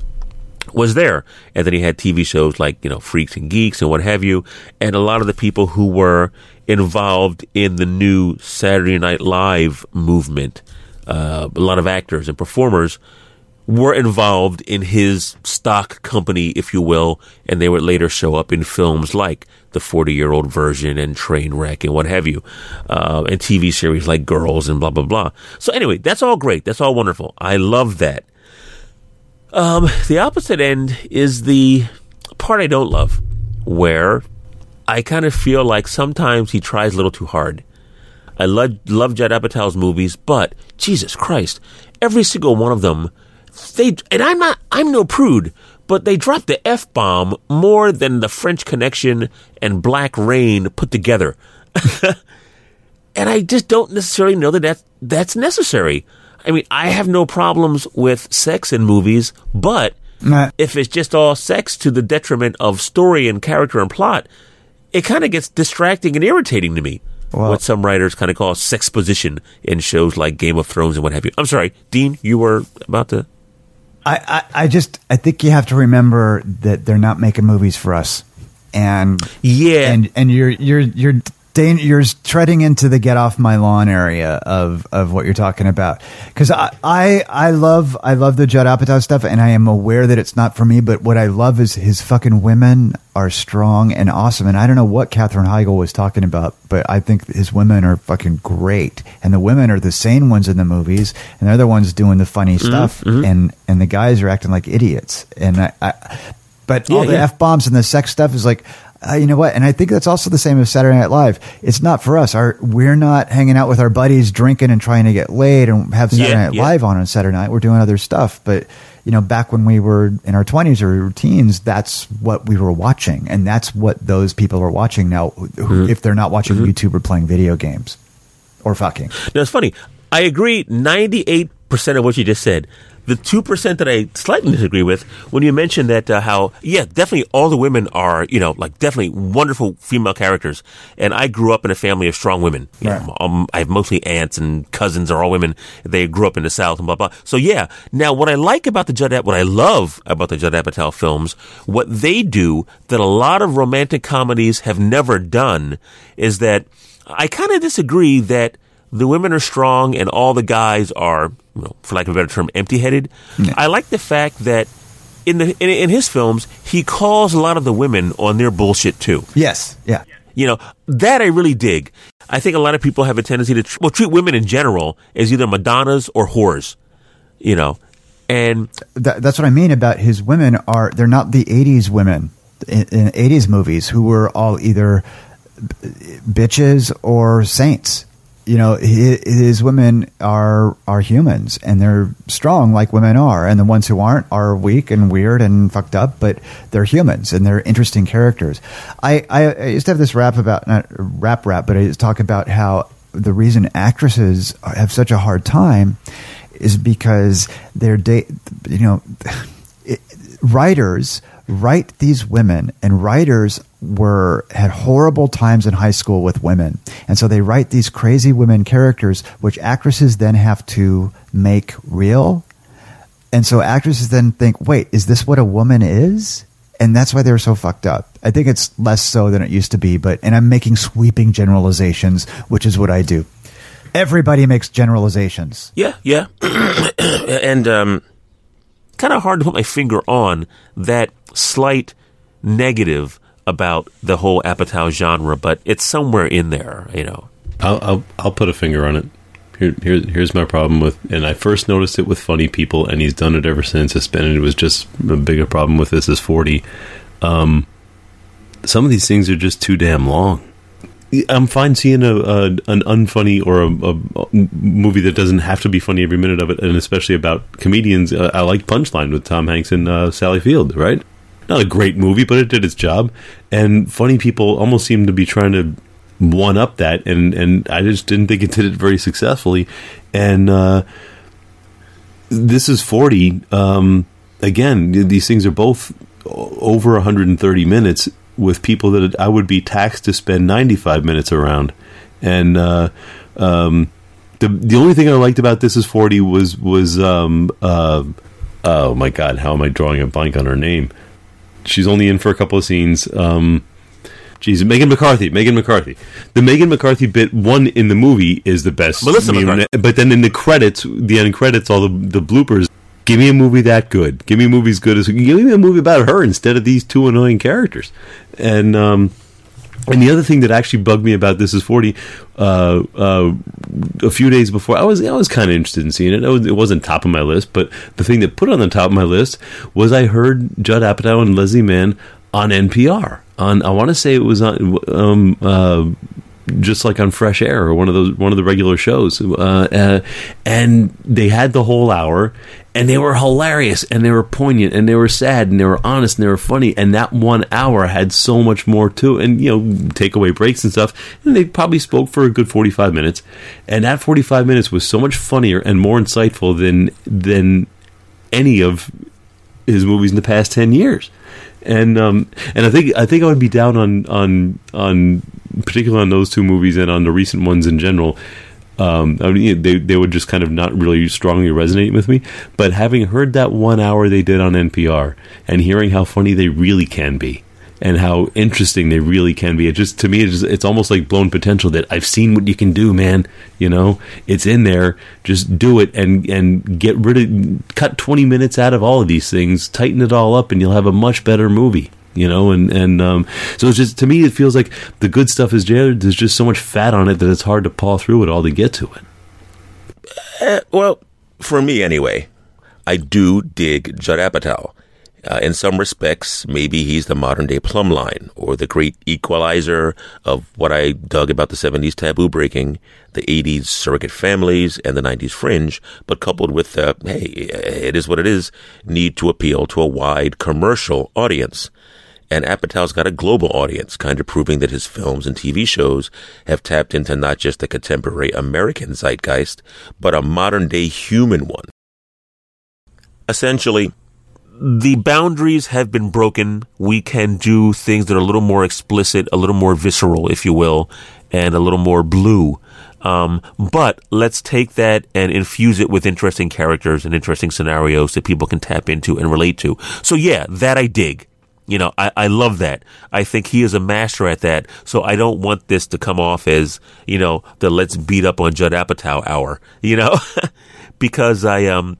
was there. And then he had TV shows like, you know, Freaks and Geeks and what have you. And a lot of the people who were involved in the new Saturday Night Live movement, uh, a lot of actors and performers were involved in his stock company, if you will, and they would later show up in films like the 40 year old Virgin and Trainwreck and what have you, uh, and TV series like Girls and blah, blah, blah. So anyway, that's all great. That's all wonderful. I love that. Um, the opposite end is the part I don't love, where I kind of feel like sometimes he tries a little too hard. I love love Judd Apatow's movies, but Jesus Christ, every single one of them, they and I'm not I'm no prude, but they drop the f bomb more than the French Connection and Black Rain put together, and I just don't necessarily know that that's, that's necessary. I mean, I have no problems with sex in movies, but Nah. if it's just all sex to the detriment of story and character and plot, it kind of gets distracting and irritating to me. what some writers kind of call sexposition in shows like Game of Thrones and what have you. I'm sorry, Dean, you were about to. I, I, I just I think you have to remember that they're not making movies for us, and yeah, and and you're you're you're dan- you're treading into the get off my lawn area of of what you're talking about because I, I I love I love the Judd Apatow stuff, and I am aware that it's not for me. But what I love is his fucking women are strong and awesome, and I don't know what Katherine Heigl was talking about, but I think his women are fucking great, and the women are the sane ones in the movies, and they're the ones doing the funny Mm-hmm, stuff, and and the guys are acting like idiots, and I, I but all the yeah. f bombs and the sex stuff is like. Uh, you know what? And I think that's also the same as Saturday Night Live. It's not for us. Our we're not hanging out with our buddies, drinking and trying to get laid, and have Saturday Yeah, Night yeah. Live on on Saturday night. We're doing other stuff. But you know, back when we were in our twenties or teens, that's what we were watching, and that's what those people are watching now. who- Mm-hmm. If they're not watching YouTube or playing video games or fucking. Now it's funny. I agree 98% of what you just said. The 2% that I slightly disagree with, when you mentioned that uh, how, yeah, definitely all the women are, you know, like definitely wonderful female characters. And I grew up in a family of strong women. Know, um, I have mostly aunts and cousins are all women. They grew up in the South and blah, blah. So yeah. Now what I like about the Judd, what I love about the Judd Apatow films, what they do that a lot of romantic comedies have never done is that I kind of disagree that the women are strong and all the guys are, you know, for lack of a better term, empty-headed. I like the fact that in the in, in his films he calls a lot of the women on their bullshit too. Yes. Yeah. You know that I really dig. I think a lot of people have a tendency to, tr- well, treat women in general as either Madonnas or whores, you know, and That, that's what I mean about his women are they're not the '80s women in, in '80s movies who were all either b- bitches or saints. You know, his, women are are humans and they're strong like women are, and the ones who aren't are weak and weird and fucked up. But they're humans and they're interesting characters. I I, I used to have this rap about not rap rap, but I used to talk about how the reason actresses have such a hard time is because they're you know it, writers write these women and writers were had horrible times in high school with women. And so they write these crazy women characters which actresses then have to make real. And so actresses then think wait is this what a woman is? And that's why they're so fucked up. I think it's less so than it used to be but and i'm making sweeping generalizations which is what i do. Everybody makes generalizations. Yeah, yeah. and um, kind of hard to put my finger on that slight negative about the whole Apatow genre, but it's somewhere in there, you know. I'll, I'll I'll put a finger on it. Here, here here's my problem with, and I first noticed it with funny people, and he's done it ever since. It's been it was just a bigger problem with this is forty. Um, some of these things are just too damn long. I'm fine seeing a, a an unfunny or a, a movie that doesn't have to be funny every minute of it, and especially about comedians. Uh, I like Punchline with Tom Hanks and uh, Sally Field, right? Not a great movie, but it did its job. And funny people almost seem to be trying to one up that, and and I just didn't think it did it very successfully. And uh, this is forty. Um, again, these things are both over 130 minutes with people that I would be taxed to spend 95 minutes around. And uh, um, the the only thing I liked about this is 40 was was um, uh, oh my god, how am I drawing a blank on her name? She's only in for a couple of scenes. Um, Geez, Megan McCarthy. Megan McCarthy. The Megan McCarthy bit one in the movie is the best. Melissa McCarthy. But then in the credits, the end credits, all the the bloopers. Give me a movie that good. Give me a movie as good as. Give me a movie about her instead of these two annoying characters. And um, and the other thing that actually bugged me about this is forty. Uh, uh, a few days before, I was I was kind of interested in seeing it. It, was, it wasn't top of my list, but the thing that put on the top of my list was I heard Judd Apatow and Leslie Mann on NPR. On I want to say it was on um, uh, just like on Fresh Air or one of those one of the regular shows, uh, uh, and they had the whole hour, and they were hilarious, and they were poignant, and they were sad, and they were honest, and they were funny, and that one hour had so much more to, it. and you know, take away breaks and stuff, and they probably spoke for a good forty five minutes, and that forty five minutes was so much funnier and more insightful than than any of his movies in the past ten years, and um, and I think I think I would be down on on on particularly on those two movies and on the recent ones in general. Um, I mean, they they would just kind of not really strongly resonate with me. But having heard that one hour they did on NPR and hearing how funny they really can be and how interesting they really can be, it just to me it's, it's almost like blown potential that I've seen what you can do, man. You know, it's in there. Just do it and and get rid of cut twenty minutes out of all of these things, tighten it all up, and you'll have a much better movie you know and and um, so it's just to me it feels like the good stuff is there there's just so much fat on it that it's hard to paw through it all to get to it Uh, well, for me anyway, I do dig Judd Apatow. Uh, in some respects, maybe he's the modern day plumb line or the great equalizer of what I dug about the 70s taboo breaking, the 80s surrogate families, and the 90s fringe, but coupled with, uh, hey, it is what it is, need to appeal to a wide commercial audience. And Apatow's got a global audience, kind of proving that his films and TV shows have tapped into not just the contemporary American zeitgeist, but a modern day human one. Essentially, the boundaries have been broken. We can do things that are a little more explicit, a little more visceral, if you will, and a little more blue. Um, but let's take that and infuse it with interesting characters and interesting scenarios that people can tap into and relate to. So yeah, that I dig. You know, I, I love that. I think he is a master at that. So I don't want this to come off as, you know, the let's beat up on Judd Apatow hour, you know, because I, um,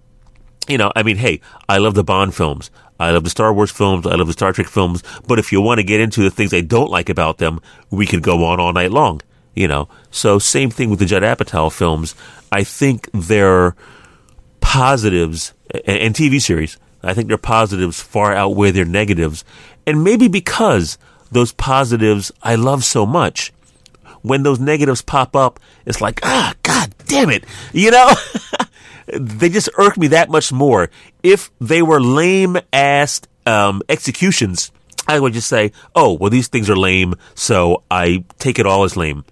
you know, I mean, hey, I love the Bond films. I love the Star Wars films. I love the Star Trek films. But if you want to get into the things I don't like about them, we could go on all night long. You know, so same thing with the Judd Apatow films. I think they're positives and, and TV series. I think their positives far outweigh their negatives, and maybe because those positives I love so much, when those negatives pop up, it's like ah, god damn it, you know. they just irk me that much more. If they were lame ass um, executions, I would just say, oh, well, these things are lame, so I take it all as lame.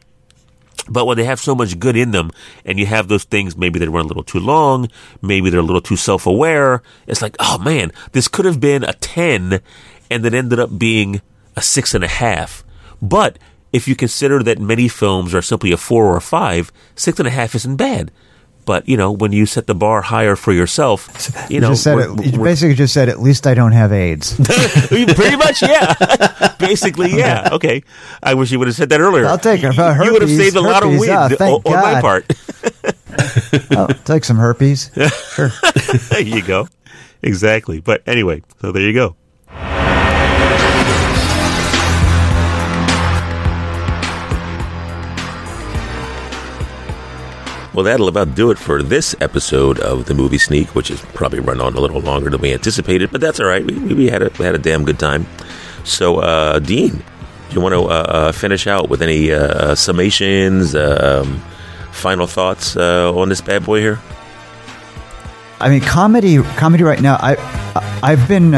But when they have so much good in them, and you have those things, maybe they run a little too long, maybe they're a little too self aware, it's like, oh man, this could have been a 10, and it ended up being a six and a half. But if you consider that many films are simply a four or a five, six and a half isn't bad. But you know, when you set the bar higher for yourself, you, You, know, just said it, you basically just said, at least I don't have AIDS. pretty much, yeah. Basically, yeah. Okay. I wish you would have said that earlier. I'll take it. You, you would have saved a lot of herpes, wind ah, thank on, on my God. part. I'll take some herpes. Sure. there you go. Exactly. But anyway, so there you go. Well, that'll about do it for this episode of the Movie Sneak, which has probably run on a little longer than we anticipated, but that's all right. We, we had a we had a damn good time. So, uh, Dean, do you want to uh, uh, finish out with any uh, uh, summations, um, final thoughts uh, on this bad boy here? I mean, comedy, comedy right now. I, I've been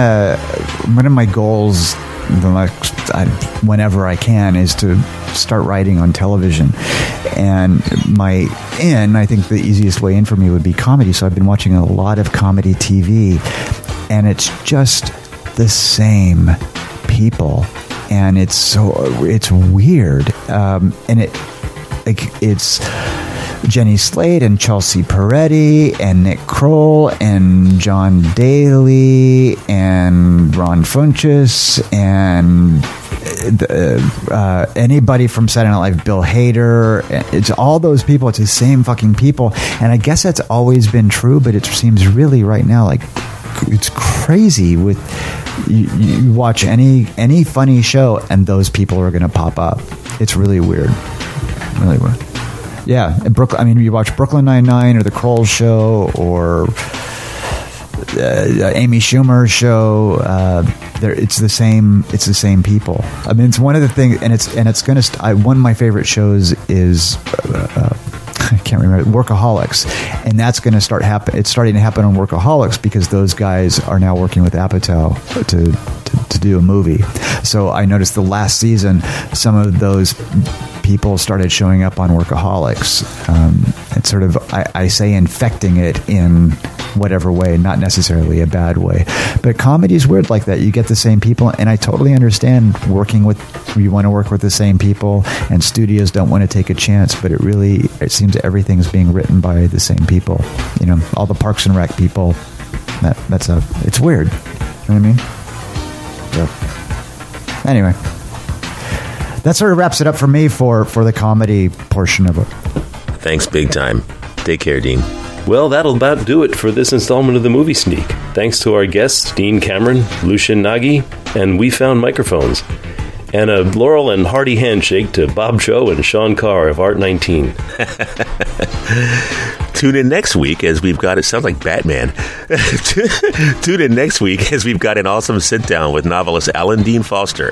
one of my goals, the next, I, whenever I can, is to start writing on television. And my in, I think the easiest way in for me would be comedy. So I've been watching a lot of comedy TV, and it's just the same people, and it's so it's weird, um, and it like it's Jenny Slate and Chelsea Peretti and Nick Kroll and John Daly and Ron Funches and uh, uh, anybody from Saturday Night Live, Bill Hader. It's all those people. It's the same fucking people. And I guess that's always been true, but it seems really right now like it's crazy with you, you watch any any funny show and those people are going to pop up. It's really weird, really weird. Yeah, Brooklyn. I mean, you watch Brooklyn Nine Nine or The Kroll Show or uh, Amy Schumer's show. Uh, it's the same. It's the same people. I mean, it's one of the things, and it's and it's to. St- I, one of my favorite shows is. Uh, uh, I can't remember Workaholics, and that's going to start happen. It's starting to happen on Workaholics because those guys are now working with Apatow to, to to do a movie. So I noticed the last season, some of those people started showing up on Workaholics. Um, it's sort of I, I say infecting it in whatever way, not necessarily a bad way. But comedy is weird like that. You get the same people, and I totally understand working with. You want to work with the same people, and studios don't want to take a chance. But it really it seems everything's being written by the same people. You know, all the Parks and Rec people. That that's a it's weird. You know what I mean? So, anyway, that sort of wraps it up for me for for the comedy portion of it. Thanks, big time. Take care, Dean. Well, that'll about do it for this installment of the Movie Sneak. Thanks to our guests, Dean Cameron, Lucian Nagy, and We Found Microphones. And a laurel and hearty handshake to Bob Cho and Sean Carr of Art 19. Tune in next week as we've got it sounds like Batman. Tune in next week as we've got an awesome sit down with novelist Alan Dean Foster,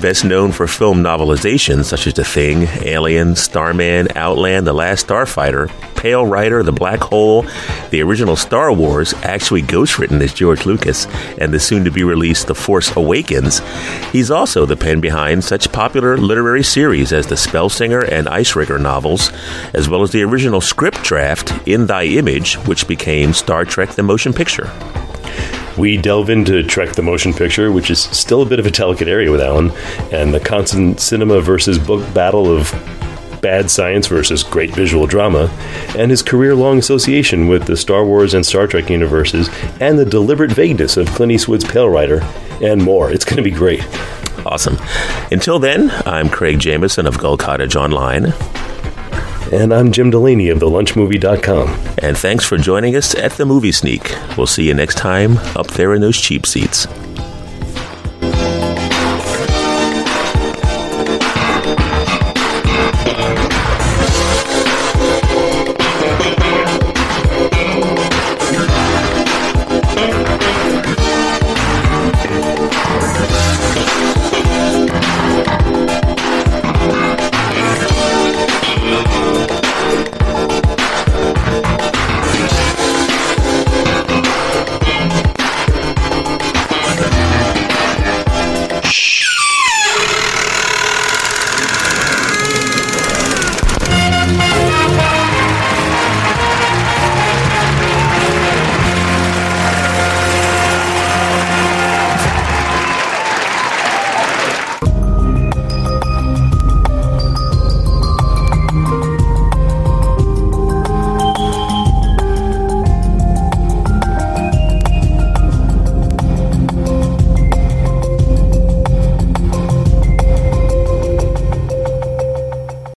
best known for film novelizations such as The Thing, Alien, Starman, Outland, The Last Starfighter, Pale Rider, The Black Hole, the original Star Wars, actually ghostwritten as George Lucas, and the soon to be released The Force Awakens. He's also the pen behind such popular literary series as the Spellsinger and Icerigger novels, as well as the original script draft In Thy Image, which became Star Trek the Motion Picture. We delve into Trek the Motion Picture, which is still a bit of a delicate area with Alan, and the constant cinema versus book battle of bad science versus great visual drama, and his career long association with the Star Wars and Star Trek universes, and the deliberate vagueness of Clint Eastwood's Pale Rider, and more. It's going to be great. Awesome. Until then, I'm Craig Jamison of Gull Cottage Online. And I'm Jim Delaney of TheLunchMovie.com. And thanks for joining us at the Movie Sneak. We'll see you next time up there in those cheap seats.